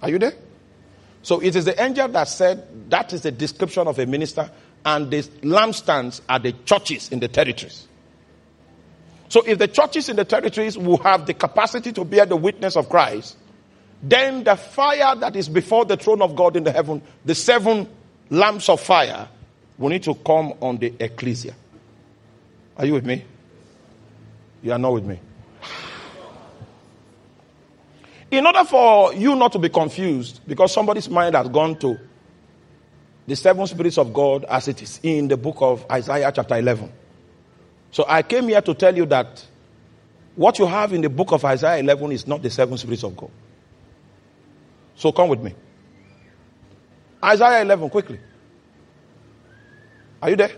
Are you there? So it is the angel that said that is the description of a minister, and the lampstands are the churches in the territories. So if the churches in the territories will have the capacity to bear the witness of Christ, then the fire that is before the throne of God in the heaven, the seven lamps of fire, will need to come on the ecclesia. Are you with me? You are not with me. In order for you not to be confused, because somebody's mind has gone to the seven spirits of God as it is in the book of Isaiah, chapter 11. So I came here to tell you that what you have in the book of Isaiah 11 is not the seven spirits of God. So come with me. Isaiah 11, quickly. Are you there?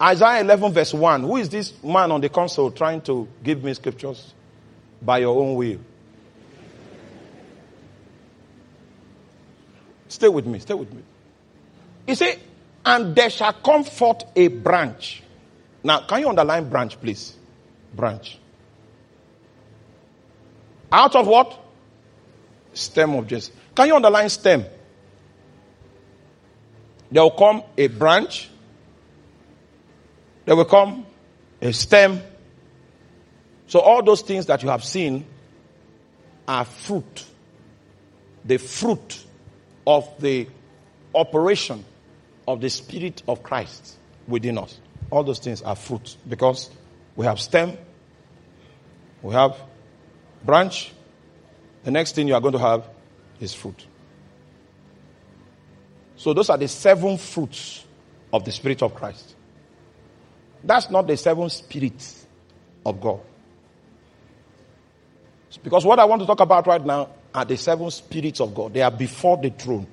Isaiah 11, verse 1. Who is this man on the console trying to give me scriptures by your own will? Stay with me, stay with me. He said, and there shall come forth a branch. Now, can you underline branch, please? Branch. Out of what? Stem of Jesse. Can you underline stem? There will come a branch. There will come a stem. So all those things that you have seen are fruit. The fruit of the operation of the Spirit of Christ within us. All those things are fruit because we have stem, we have branch. The next thing you are going to have is fruit. So those are the seven fruits of the Spirit of Christ. That's not the seven spirits of God. Because what I want to talk about right now are the seven spirits of God. They are before the throne.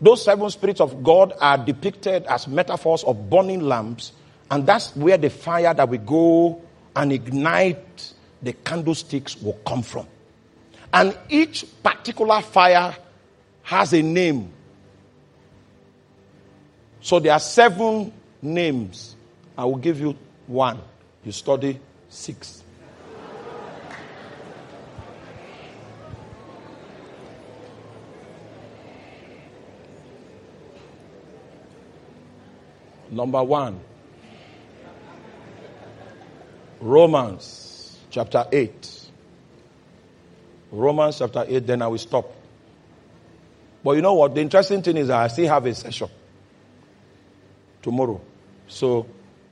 Those seven spirits of God are depicted as metaphors of burning lamps, and that's where the fire that we go and ignite the candlesticks will come from. And each particular fire has a name. So there are seven names. I will give you one. You study six. Number one, Romans chapter 8. Romans chapter 8, then I will stop. But you know what? The interesting thing is I still have a session tomorrow. So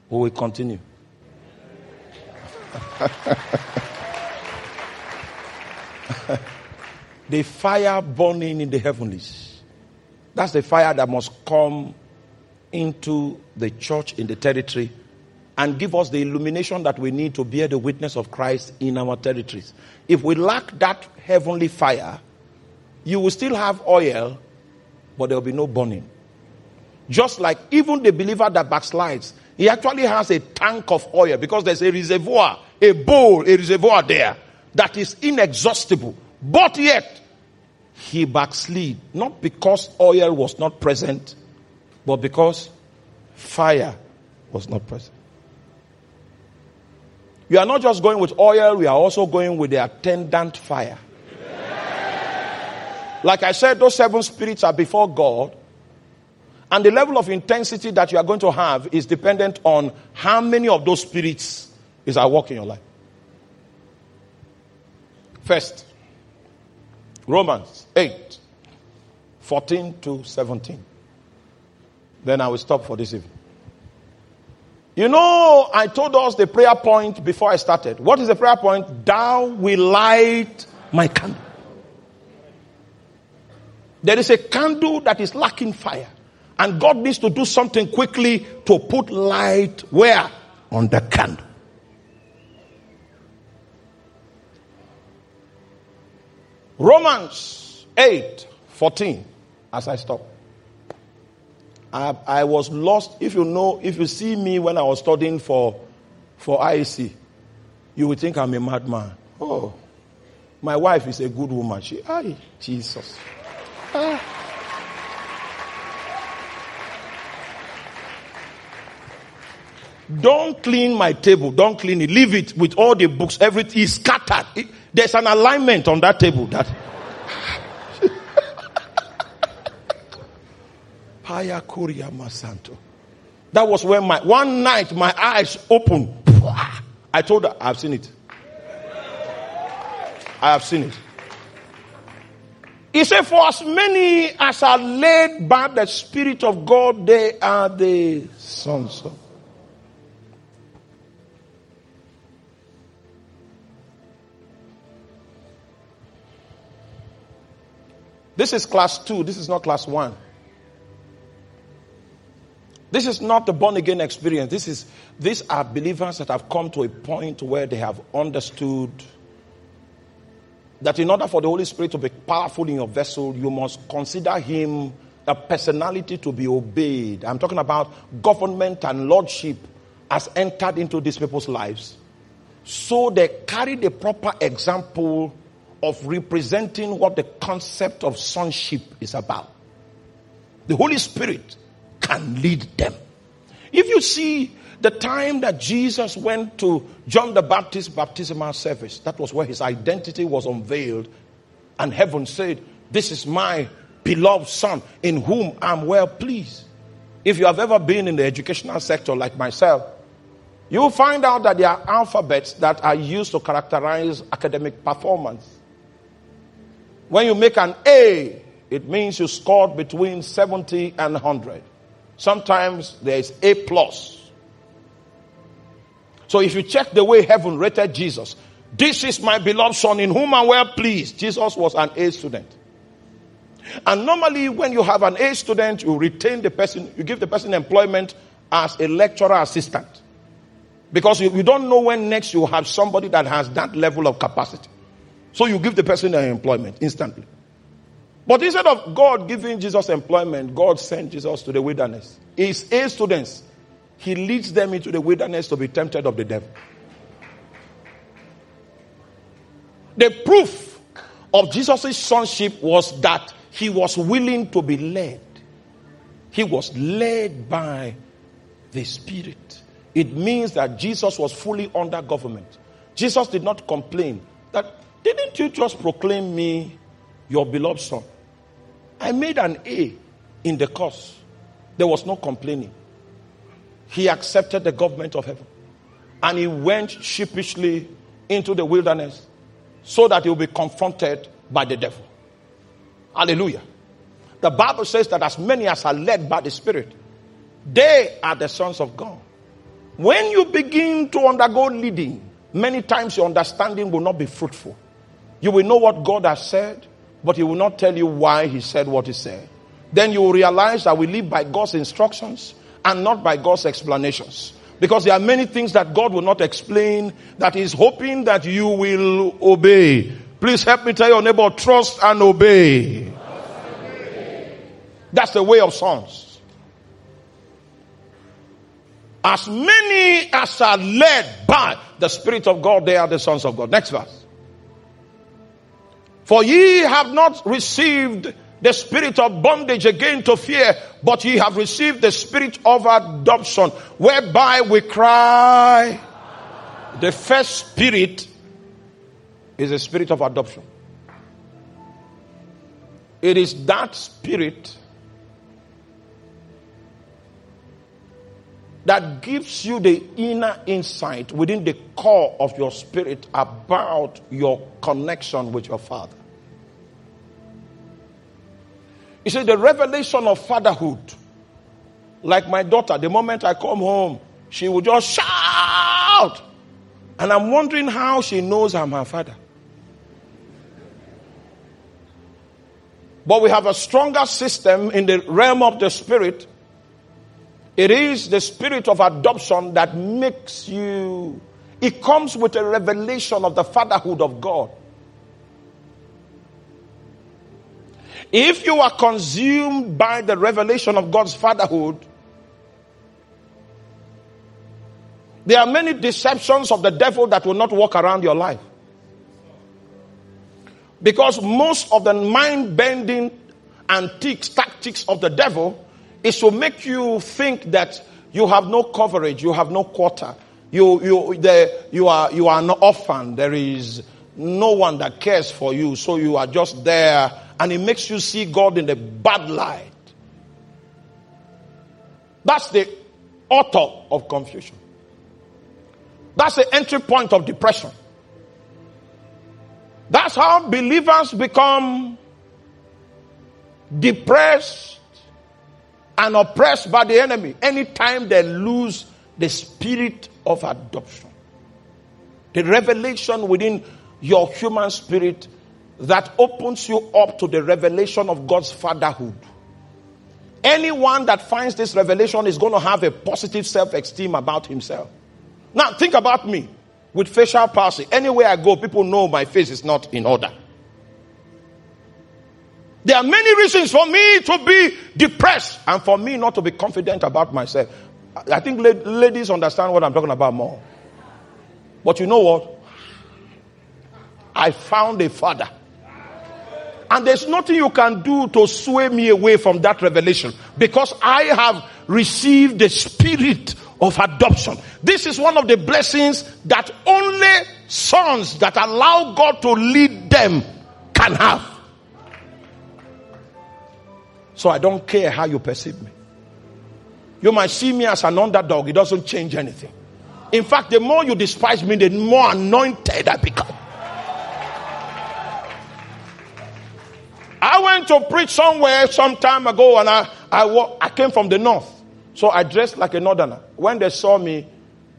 we will continue. the fire burning in the heavenlies. That's the fire that must come into the church in the territory and give us the illumination that we need to bear the witness of Christ in our territories. If we lack that heavenly fire, you will still have oil, but there will be no burning. Just like even the believer that backslides, he actually has a tank of oil because there's a reservoir, a bowl, a reservoir there that is inexhaustible. But yet, he backslid, not because oil was not present, but because fire was not present. You are not just going with oil, we are also going with the attendant fire. Like I said, those seven spirits are before God. And the level of intensity that you are going to have is dependent on how many of those spirits is at work in your life. First, Romans 8, 14 to 17. Then I will stop for this evening. You know, I told us the prayer point before I started. What is the prayer point? Thou will light my candle. There is a candle that is lacking fire. And God needs to do something quickly to put light where? On the candle. Romans 8 14, as I stop. I, I was lost. If you know, if you see me when I was studying for, for IEC, you would think I'm a madman. Oh, my wife is a good woman. She, ay, Jesus. Ah. Don't clean my table. Don't clean it. Leave it with all the books. Everything is scattered. It, there's an alignment on that table that Haya Kuria Masanto. That was when my one night my eyes opened. I told her, I've seen it. I have seen it. He said, For as many as are led by the Spirit of God, they are the sons of. This is class two, this is not class one. This is not the born again experience. This is, these are believers that have come to a point where they have understood that in order for the Holy Spirit to be powerful in your vessel, you must consider him a personality to be obeyed. I'm talking about government and lordship has entered into these people's lives. So they carry the proper example of representing what the concept of sonship is about. The Holy Spirit can lead them. If you see the time that Jesus went to John the Baptist's baptismal service, that was where his identity was unveiled, and heaven said, This is my beloved Son in whom I'm well pleased. If you have ever been in the educational sector like myself, you will find out that there are alphabets that are used to characterize academic performance. When you make an A, it means you scored between 70 and 100. Sometimes there is A plus. So if you check the way heaven rated Jesus, this is my beloved son in whom I'm well pleased. Jesus was an A student. And normally when you have an A student, you retain the person, you give the person employment as a lecturer assistant. Because you, you don't know when next you have somebody that has that level of capacity. So you give the person an employment instantly. But instead of God giving Jesus employment, God sent Jesus to the wilderness. His A students, He leads them into the wilderness to be tempted of the devil. The proof of Jesus' sonship was that he was willing to be led. He was led by the Spirit. It means that Jesus was fully under government. Jesus did not complain that, didn't you just proclaim me your beloved son? I made an A in the course. There was no complaining. He accepted the government of heaven. And he went sheepishly into the wilderness so that he will be confronted by the devil. Hallelujah. The Bible says that as many as are led by the Spirit, they are the sons of God. When you begin to undergo leading, many times your understanding will not be fruitful. You will know what God has said, but He will not tell you why He said what He said. Then you will realize that we live by God's instructions and not by God's explanations. Because there are many things that God will not explain that He's hoping that you will obey. Please help me tell your neighbor, trust and obey. That's the way of sons. As many as are led by the Spirit of God, they are the sons of God. Next verse. For ye have not received the spirit of bondage again to fear, but ye have received the spirit of adoption, whereby we cry. The first spirit is the spirit of adoption. It is that spirit that gives you the inner insight within the core of your spirit about your connection with your father. You said, the revelation of fatherhood, like my daughter, the moment I come home, she will just shout. And I'm wondering how she knows I'm her father. But we have a stronger system in the realm of the spirit it is the spirit of adoption that makes you, it comes with a revelation of the fatherhood of God. If you are consumed by the revelation of God's fatherhood, there are many deceptions of the devil that will not walk around your life. Because most of the mind bending antiques, tactics of the devil is to make you think that you have no coverage, you have no quarter. You, you, the, you, are, you are an orphan. There is no one that cares for you. So you are just there. And it makes you see God in the bad light. That's the author of confusion. That's the entry point of depression. That's how believers become depressed and oppressed by the enemy anytime they lose the spirit of adoption. The revelation within your human spirit that opens you up to the revelation of God's fatherhood. Anyone that finds this revelation is going to have a positive self esteem about himself. Now, think about me with facial palsy. Anywhere I go, people know my face is not in order. There are many reasons for me to be depressed and for me not to be confident about myself. I think ladies understand what I'm talking about more. But you know what? I found a father. And there's nothing you can do to sway me away from that revelation because I have received the spirit of adoption. This is one of the blessings that only sons that allow God to lead them can have. So I don't care how you perceive me. You might see me as an underdog, it doesn't change anything. In fact, the more you despise me, the more anointed I become. I went to preach somewhere some time ago and I, I, I came from the north. So I dressed like a northerner. When they saw me,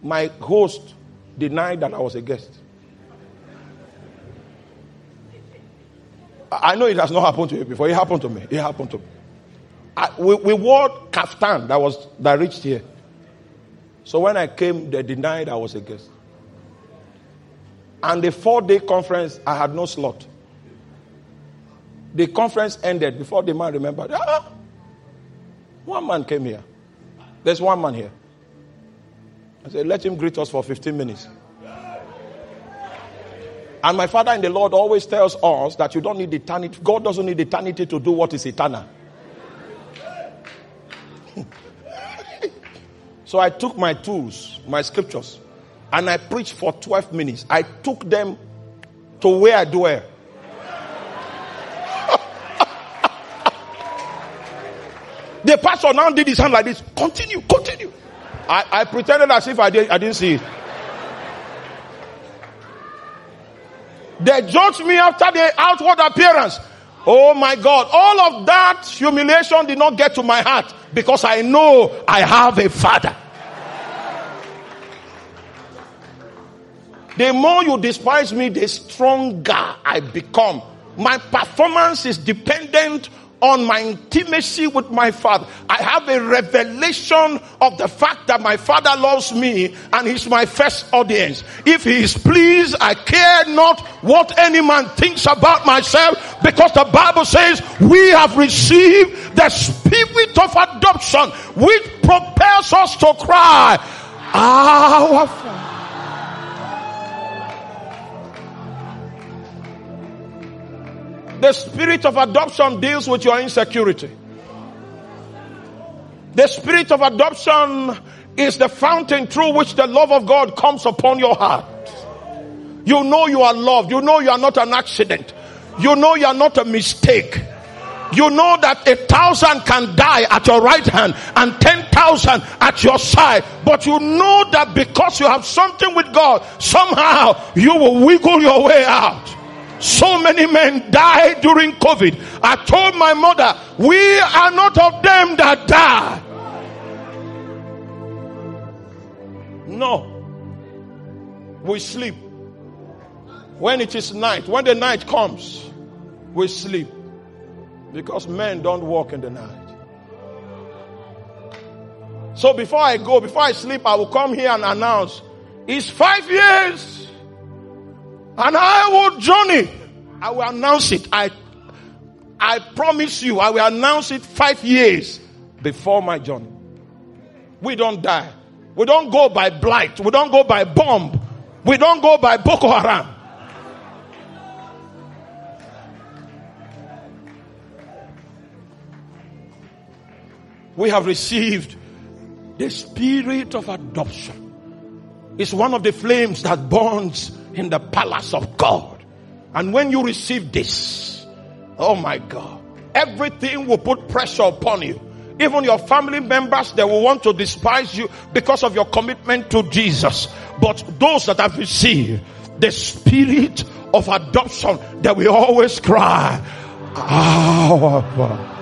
my host denied that I was a guest. I know it has not happened to you before. It happened to me. It happened to me. I, we, we wore kaftan that was that reached here. So when I came, they denied I was a guest. And the four day conference, I had no slot. The conference ended before the man remembered. Ah, one man came here. There's one man here. I said, let him greet us for 15 minutes. And my father in the Lord always tells us that you don't need eternity. God doesn't need eternity to do what is eternal. so I took my tools, my scriptures, and I preached for 12 minutes. I took them to where I dwell. The pastor now did his hand like this. Continue, continue. I, I pretended as if I, did, I didn't see it. They judged me after the outward appearance. Oh my God. All of that humiliation did not get to my heart because I know I have a father. The more you despise me, the stronger I become. My performance is dependent on my intimacy with my father. I have a revelation of the fact that my father loves me and he's my first audience. If he is pleased, I care not what any man thinks about myself because the Bible says we have received the spirit of adoption which propels us to cry, Our Father. The spirit of adoption deals with your insecurity. The spirit of adoption is the fountain through which the love of God comes upon your heart. You know you are loved. You know you are not an accident. You know you are not a mistake. You know that a thousand can die at your right hand and ten thousand at your side. But you know that because you have something with God, somehow you will wiggle your way out. So many men died during COVID. I told my mother, we are not of them that die. No. We sleep. When it is night, when the night comes, we sleep. Because men don't walk in the night. So before I go, before I sleep, I will come here and announce, it's five years and I will journey. I will announce it. I, I promise you, I will announce it five years before my journey. We don't die. We don't go by blight. We don't go by bomb. We don't go by Boko Haram. We have received the spirit of adoption. It's one of the flames that burns in the palace of God. And when you receive this, oh my God, everything will put pressure upon you. Even your family members, they will want to despise you because of your commitment to Jesus. But those that have received the spirit of adoption, that we always cry, Our Father.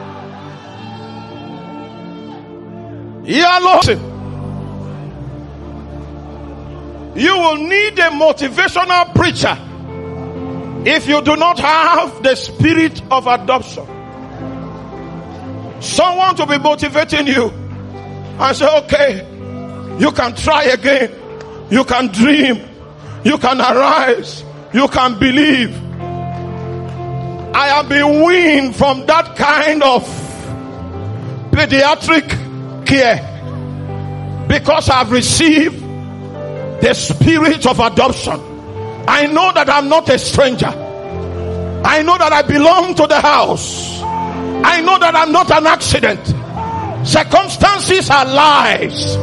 Yeah, Lord. You will need a motivational preacher if you do not have the spirit of adoption. Someone to be motivating you and say, okay, you can try again. You can dream. You can arise. You can believe. I have been weaned from that kind of pediatric care because I've received the spirit of adoption. I know that I'm not a stranger. I know that I belong to the house. I know that I'm not an accident. Circumstances are lies.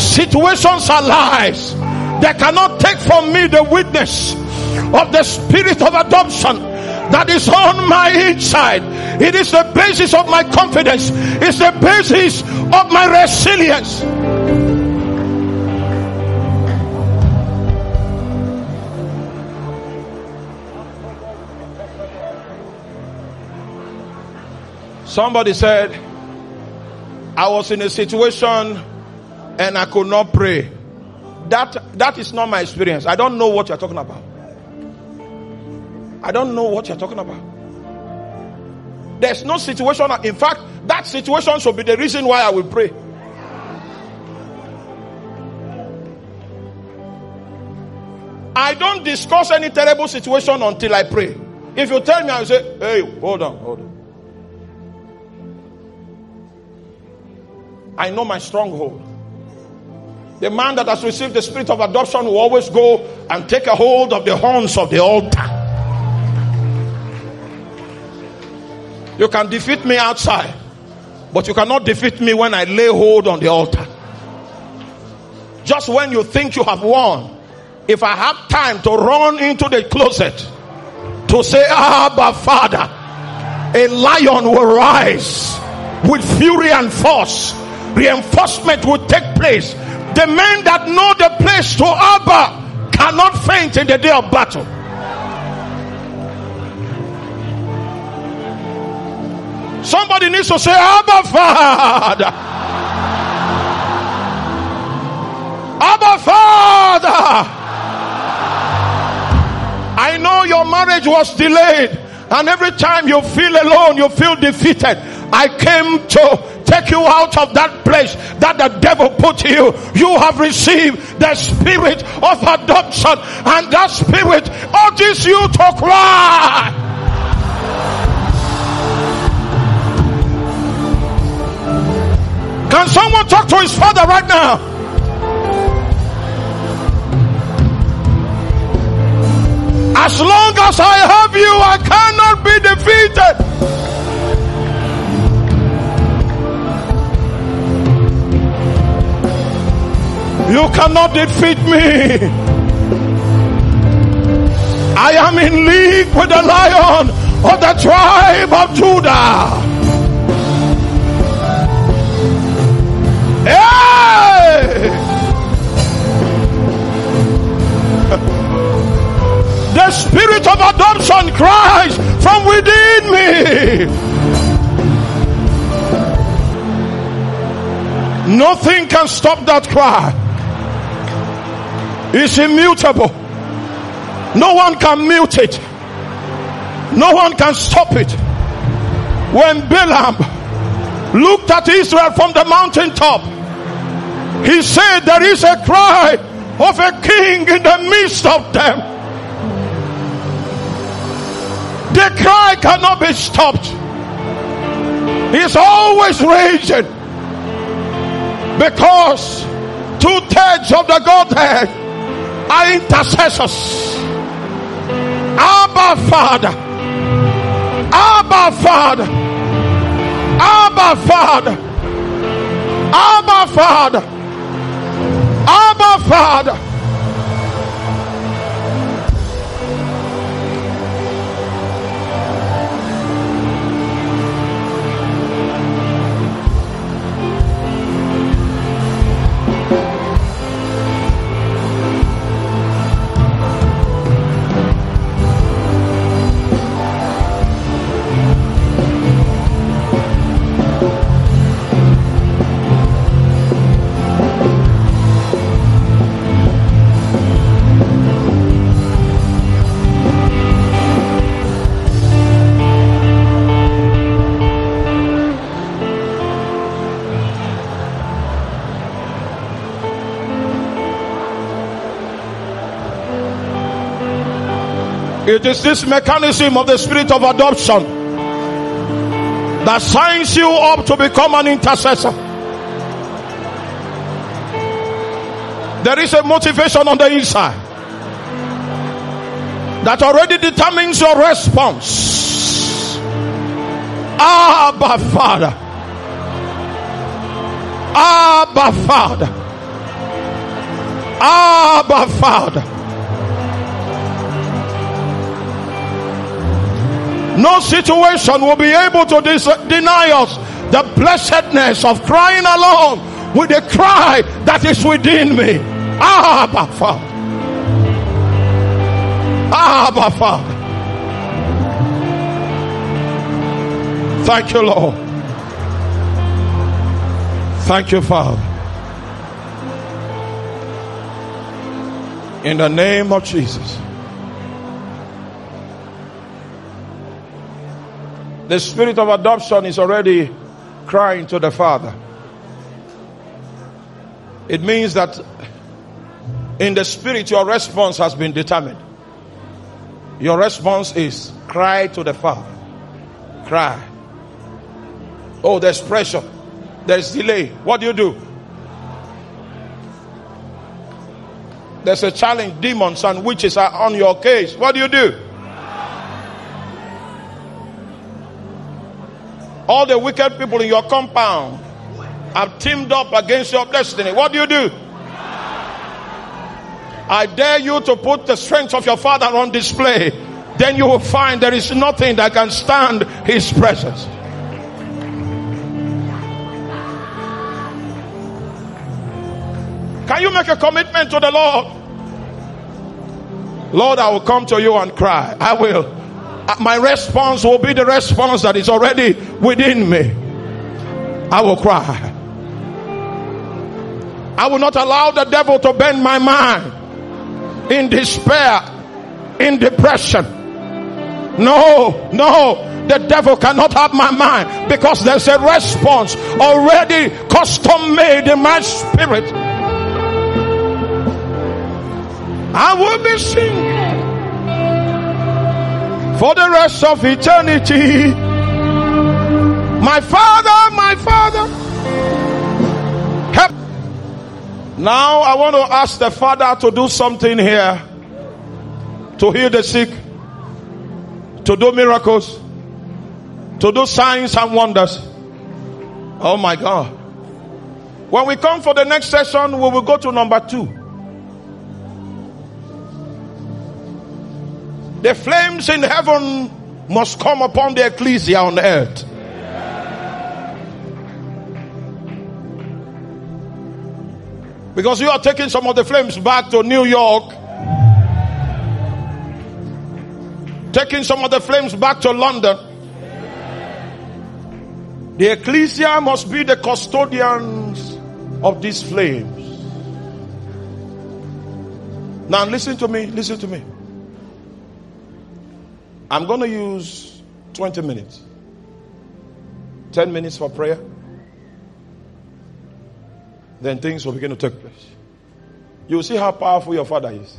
Situations are lies. They cannot take from me the witness of the spirit of adoption that is on my inside. It is the basis of my confidence. It's the basis of my resilience. Somebody said, I was in a situation and I could not pray. That, that is not my experience. I don't know what you're talking about. I don't know what you're talking about. There's no situation. In fact, that situation should be the reason why I will pray. I don't discuss any terrible situation until I pray. If you tell me, I will say, hey, hold on, hold on. I know my stronghold. The man that has received the spirit of adoption will always go and take a hold of the horns of the altar. You can defeat me outside, but you cannot defeat me when I lay hold on the altar. Just when you think you have won, if I have time to run into the closet to say, Abba, Father, a lion will rise with fury and force reinforcement will take place. The men that know the place to Abba cannot faint in the day of battle. Somebody needs to say, Abba Father. Abba Father. I know your marriage was delayed, and every time you feel alone, you feel defeated. I came to take you out of that place that the devil put you. You have received the spirit of adoption, and that spirit urges you to cry. Can someone talk to his father right now? As long as I have you, I cannot be defeated. You cannot defeat me. I am in league with the lion of the tribe of Judah. Hey! The spirit of adoption cries from within me. Nothing can stop that cry is immutable. No one can mute it. No one can stop it. When Balaam looked at Israel from the mountaintop, he said, There is a cry of a king in the midst of them. The cry cannot be stopped. He's always raging because two thirds of the Godhead are intercessors. Abba Father. Abba Father. Abba Father. Abba Father. Abba Father. It is this mechanism of the spirit of adoption that signs you up to become an intercessor. There is a motivation on the inside. that already determines your response. Abba Father. Abba Father. Abba Father. No situation will be able to dis- deny us the blessedness of crying along with the cry that is within me. Abba Father. Abba Father. Thank you, Lord. Thank you, Father. In the name of Jesus. The spirit of adoption is already crying to the Father. It means that in the spirit, your response has been determined. Your response is cry to the Father. Cry. Oh, there's pressure, there's delay. What do you do? There's a challenge, demons and witches are on your case. What do you do? All the wicked people in your compound have teamed up against your destiny. What do you do? I dare you to put the strength of your father on display. Then you will find there is nothing that can stand his presence. Can you make a commitment to the Lord? Lord, I will come to you and cry. I will. Uh, my response will be the response that is already within me. I will cry. I will not allow the devil to bend my mind in despair, in depression. No, no. The devil cannot have my mind because there's a response already custom made in my spirit. I will be singing for the rest of eternity. My Father, my Father, help. Now I want to ask the Father to do something here to heal the sick, to do miracles, to do signs and wonders. Oh my God. When we come for the next session, we will go to number two. The flames in heaven must come upon the ecclesia on earth. Because you are taking some of the flames back to New York, taking some of the flames back to London. The ecclesia must be the custodians of these flames. Now, listen to me, listen to me. I'm going to use 20 minutes. 10 minutes for prayer. Then things will begin to take place. You'll see how powerful your father is.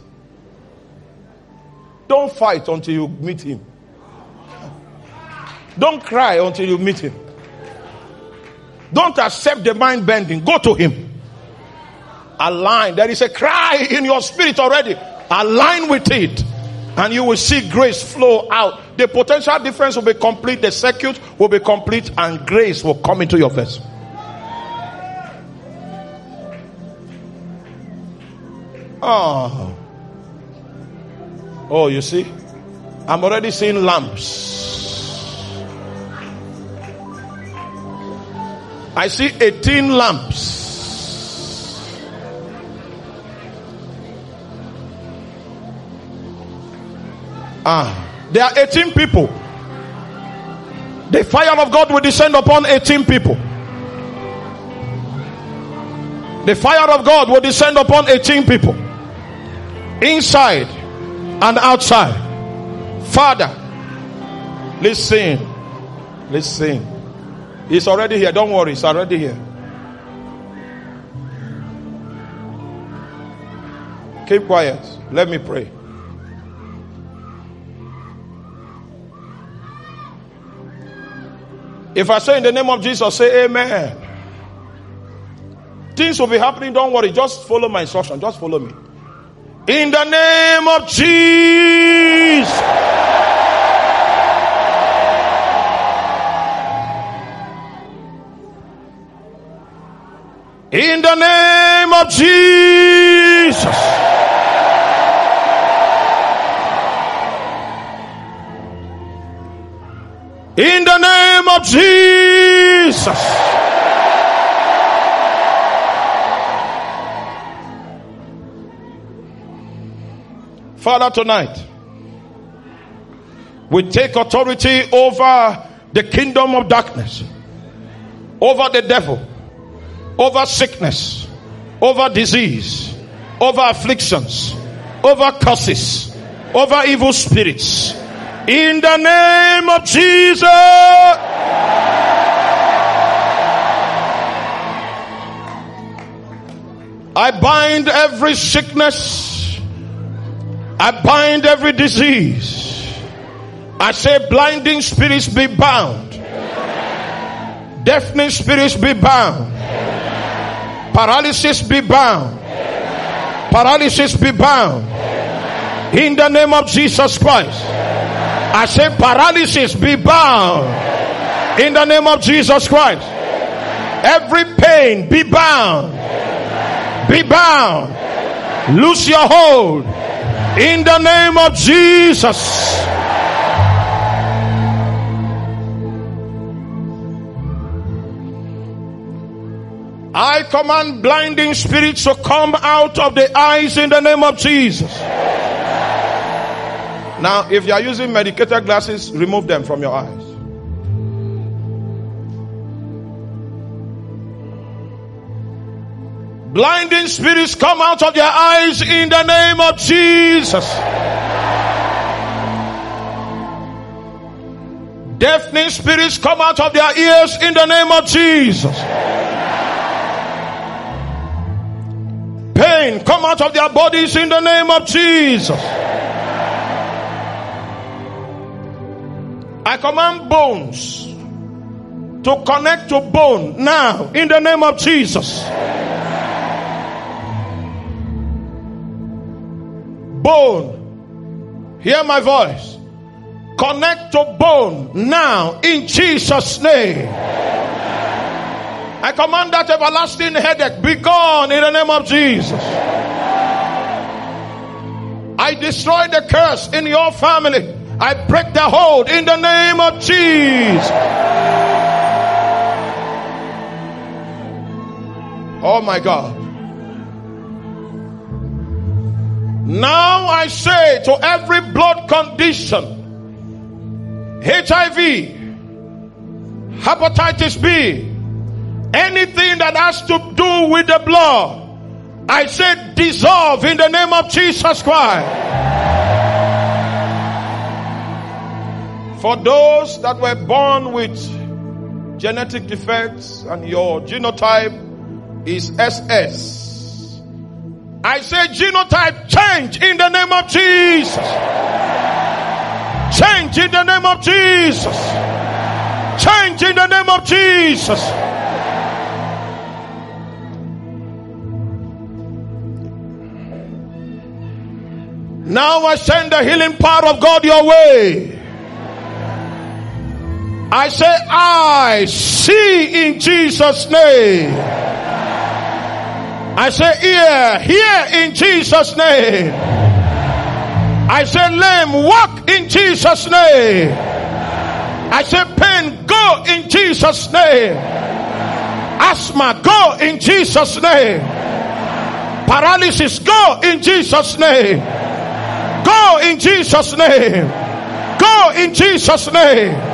Don't fight until you meet him. Don't cry until you meet him. Don't accept the mind bending. Go to him. Align. There is a cry in your spirit already. Align with it and you will see grace flow out. The potential difference will be complete, the circuit will be complete, and grace will come into your vessel. Oh. Oh, you see? I'm already seeing lamps. I see 18 lamps. Ah, there are 18 people. The fire of God will descend upon 18 people. The fire of God will descend upon 18 people. Inside and outside. Father, listen. Listen. He's already here. Don't worry, he's already here. Keep quiet. Let me pray. If I say in the name of Jesus, say amen. Things will be happening. Don't worry. Just follow my instruction. Just follow me. In the name of Jesus. In the name of Jesus. In the name of Jesus. Father, tonight, we take authority over the kingdom of darkness, over the devil, over sickness, over disease, over afflictions, over curses, over evil spirits. In the name of Jesus. I bind every sickness. I bind every disease. I say blinding spirits be bound. Deafening spirits be bound. Paralysis be bound. Paralysis be bound. In the name of Jesus Christ. I say paralysis be bound. In the name of Jesus Christ. Every pain be bound. Be bound. Loose your hold. In the name of Jesus. I command blinding spirits to come out of the eyes in the name of Jesus. Now, if you are using medicated glasses, remove them from your eyes. Blinding spirits come out of their eyes in the name of Jesus. Deafening spirits come out of their ears in the name of Jesus. Pain come out of their bodies in the name of Jesus. I command bones to connect to bone now in the name of Jesus. Bone, hear my voice. Connect to bone now in Jesus' name. I command that everlasting headache be gone in the name of Jesus. I destroy the curse in your family. I break the hold in the name of Jesus. Oh my God. Now I say to every blood condition, HIV, hepatitis B, anything that has to do with the blood, I say dissolve in the name of Jesus Christ. For those that were born with genetic defects and your genotype is SS, I say genotype change in the name of Jesus. Change in the name of Jesus. Change in the name of Jesus. Now I send the healing power of God your way. I say, eye see in Jesus' name. I say, ear, hear in Jesus' name. I say, lame, walk in Jesus' name. I say, pain, go in Jesus' name. Asthma, go in Jesus' name. Paralysis, go in Jesus' name. Go in Jesus' name. Go in Jesus' name.